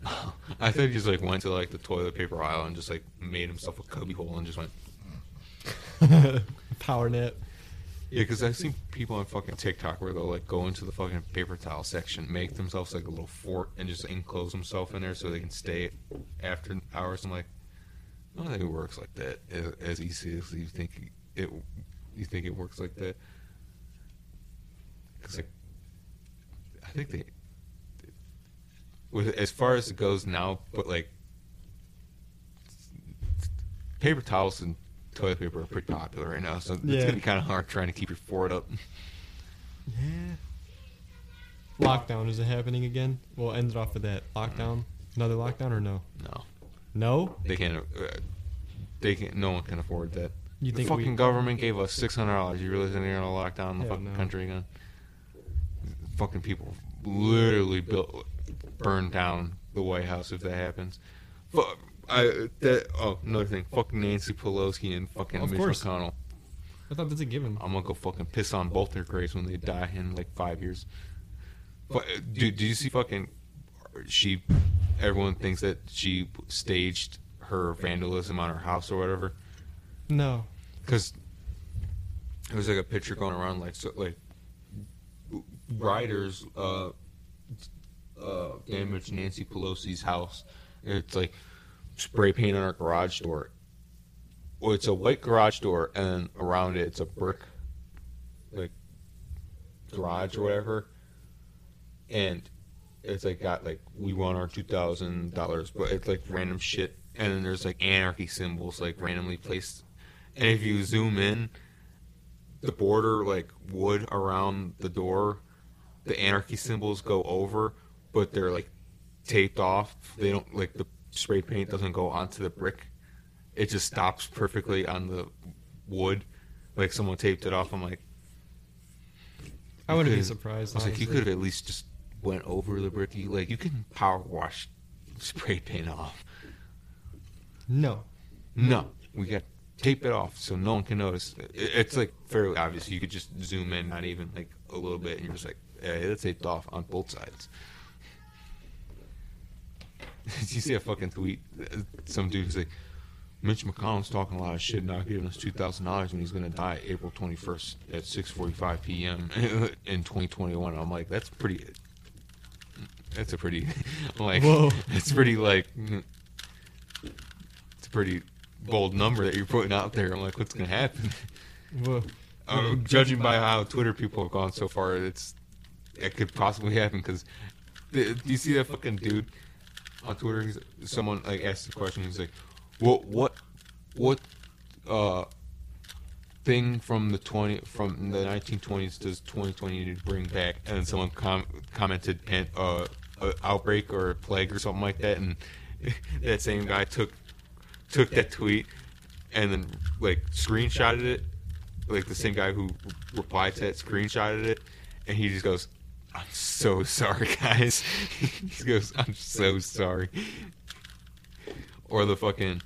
I thought he just like went to like the toilet paper aisle and just like made himself a cubby hole and just went. power nap. Yeah, because I've seen people on fucking TikTok where they'll like go into the fucking paper towel section, make themselves like a little fort, and just enclose themselves in there so they can stay after hours. I'm like, I don't think it works like that as, as easy as you think it. You think it works like that? Because like, I think they, with as far as it goes now, but like, paper towels and toilet paper are pretty popular right now, so it's Yeah. gonna be kind of hard trying to keep your fort up. Yeah. Lockdown is it happening again? We'll end it off with that. Lockdown. Another lockdown or no? No, No. they can't. Uh, they can't. No one can afford that. You the think fucking we? government gave us six hundred dollars. You really think they're gonna lock down the Hell fucking no. country again? Fucking people literally built, burned down the White House if that happens. Fuck. I that oh another thing. Fucking Nancy Pelosi and fucking Of Mitch course. McConnell. I thought that's a given. I'm gonna go fucking piss on both their graves when they die in like five years. But dude, do you see fucking she? Everyone thinks that she staged her vandalism on her house or whatever. No. Because there was like a picture going around like so like riders uh uh damaged Nancy Pelosi's house. It's like spray paint on our garage door. Well, it's a white garage door, and around it, it's a brick, like garage or whatever. And it's like got like we won our two thousand dollars, but it's like random shit. And then there's like anarchy symbols like randomly placed. And if you zoom in, the border like wood around the door, the anarchy symbols go over, but they're like taped off. They don't like the spray paint doesn't go onto the brick. It just stops perfectly on the wood. Like someone taped it off. I'm like, I wouldn't be surprised. I was like, you could have at least just went over the brick. You like you can power wash spray paint off. No. No, we got tape it off so no one can notice. It- It's like fairly obvious. You could just zoom in, not even like a little bit, and you're just like, hey, it's taped off on both sides. Did you see a fucking tweet? Some dude's like, Mitch McConnell's talking a lot of shit, not giving us two thousand dollars when he's gonna die April twenty first at six forty five p.m. in twenty twenty one. I'm like, that's pretty. That's a pretty. Like, Whoa. It's pretty like. It's a pretty bold number that you're putting out there. I'm like, what's gonna happen? Whoa. Uh, judging by how Twitter people have gone so far, it's it could possibly happen. Because do you see that fucking dude on Twitter? He's, someone like asked the question. He's like, "What what what uh thing from the twenty from the 1920s does 2020 need to bring back?" And then someone com- commented, "And uh, a outbreak or plague or something like that." And that same guy took took that tweet and then like screenshotted it like the same guy who replied to that screenshotted it, and he just goes, "I'm so sorry, guys." he goes, "I'm so sorry." Or the fucking,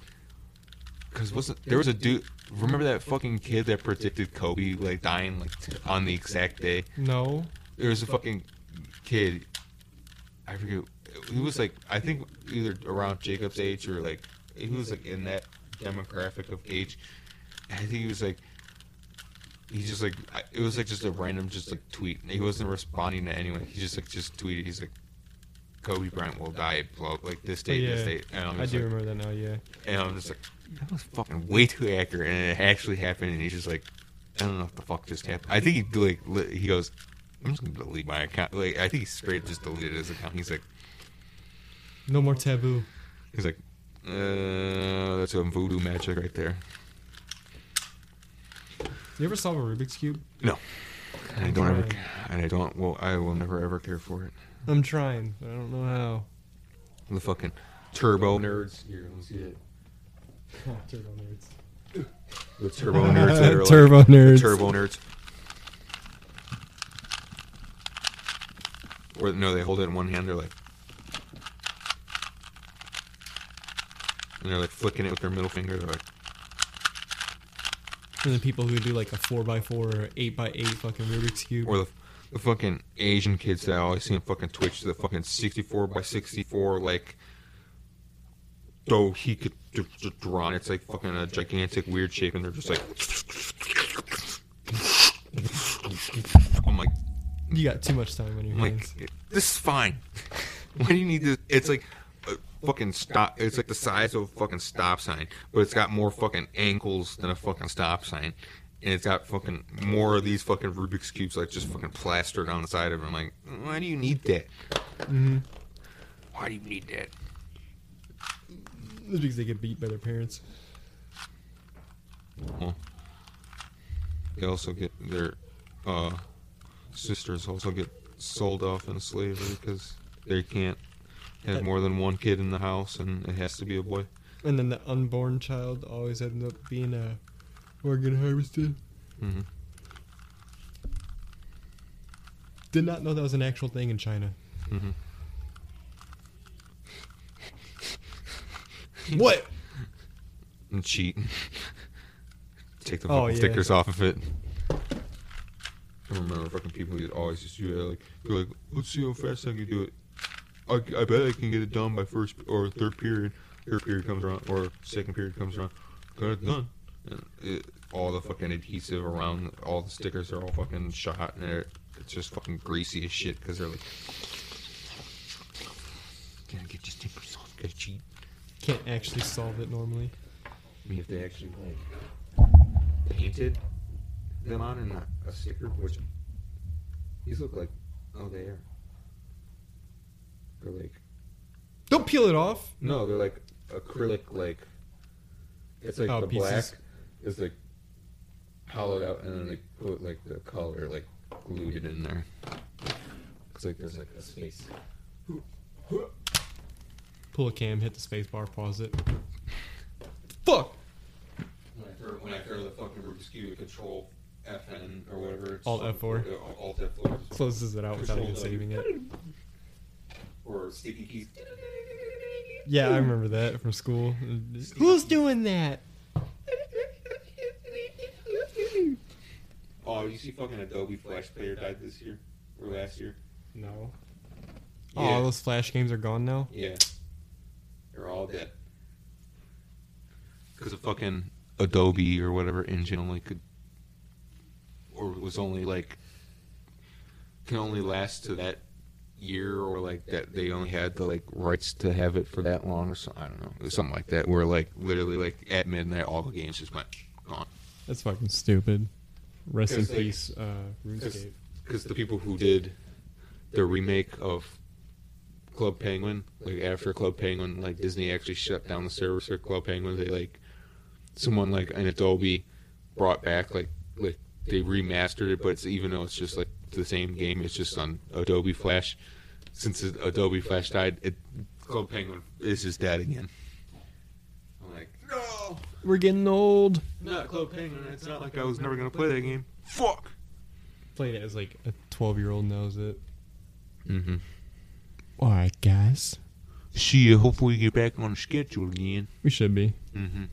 because wasn't there was a dude remember that fucking kid that predicted Kobe like dying like on the exact day? No. There was a fucking kid. I forget. He was like I think either around Jacob's age or like he was like in that demographic of age. I think he was like he just like it was like just a random just like tweet. He wasn't responding to anyone. He just like just tweeted. He's like Kobe Bryant will die blah, like this date, this Yeah. date. And I'm I do like, remember that now. Yeah. and I'm just like, that was fucking way too accurate, and it actually happened. And he's just like, I don't know what the fuck just happened. I think he like li- he goes, I'm just gonna delete my account. Like I think he straight just deleted his account. He's like, No more taboo. he's like, uh, that's a voodoo magic right there. You ever solve a Rubik's cube? No, and I don't ever, and I don't. Well, I will never ever care for it. I'm trying. but I don't know how. The fucking turbo nerds. Here, let me see it. Turbo nerds. The turbo nerds. That are like, Turbo nerds. Turbo nerds. Or no, they hold it in one hand. They're like, and they're like flicking it with their middle finger. They're like, And then people who do like a four x four or eight x eight fucking Rubik's cube. or the, the fucking Asian kids that I always see on fucking Twitch, to the fucking sixty-four by sixty-four, like, though he could draw. It's like fucking a gigantic weird shape, and they're just like, I'm like. you got too much time on your hands. like, this is fine. Why do you need this? It's like fucking stop. It's like the size of a fucking stop sign, but it's got more fucking ankles than a fucking stop sign. And it's got fucking more of these fucking Rubik's cubes, like just fucking plastered on the side of it. I'm like, why do you need that? hmm Why do you need that? It's because they get beat by their parents. Well, they also get their uh, sisters also get sold off in slavery because they can't have more than one kid in the house, and it has to be a boy. And then the unborn child always ends up being a organ harvested. hmm Did not know that was an actual thing in China. hmm What? and cheat. Take the Oh, yeah. stickers off of it. I remember fucking people who always just do that. Like, they're like, let's see how fast I can do it. I, I bet I can get it done by first or third period. Third period comes around, or second period comes around. Got it done. And it, all the fucking adhesive around all the stickers are all fucking shot, and it's just fucking greasy as shit because they're like, gotta get your stickers off, gotta cheat. Can't actually solve it normally. I mean, if they actually like painted them on in a sticker, which these look like, oh, they are. They're like, Don't peel it off. no, they're like acrylic, like it's like Oh, the pieces. black is like hollowed out, and then they put like the color like glued it in there. Looks like there's like a space. Pull a cam, hit the space bar, pause it. Fuck. When I throw, when I throw the fucking Rubik's cube, control FN or whatever. It's Alt F4. Yeah, uh, Alt F4. Closes it out without even Control saving it. Or sticky keys. Yeah, I remember that from school. Who's doing that? Oh, you see fucking Adobe Flash Player died this year or last year? No. Yeah. Oh, all those flash games are gone now. Yeah. They're all dead. Because of fucking Adobe or whatever engine only could, or was only like, can only last to that year or like that they only had the like rights to have it for that long or something. I don't know. Something like that where like literally like at midnight all the games just went gone. That's fucking stupid. Rest in Because, like, peace, uh, RuneScape. because the people who did the remake of Club Penguin, like after Club Penguin, like Disney actually shut down the service for Club Penguin. They like someone like an Adobe brought back like like they remastered it, but it's even though it's just like the same game, it's just on Adobe Flash. Since Adobe Flash died, it, Club Penguin is just dead again. I'm like, no, We're getting old. not Club Penguin. It's not like I was never gonna play that game. Fuck. Played it as like a 12 year old knows it. Mm-hmm. Alright, guys. See you. Hopefully, we get back on schedule again. We should be. Mm-hmm.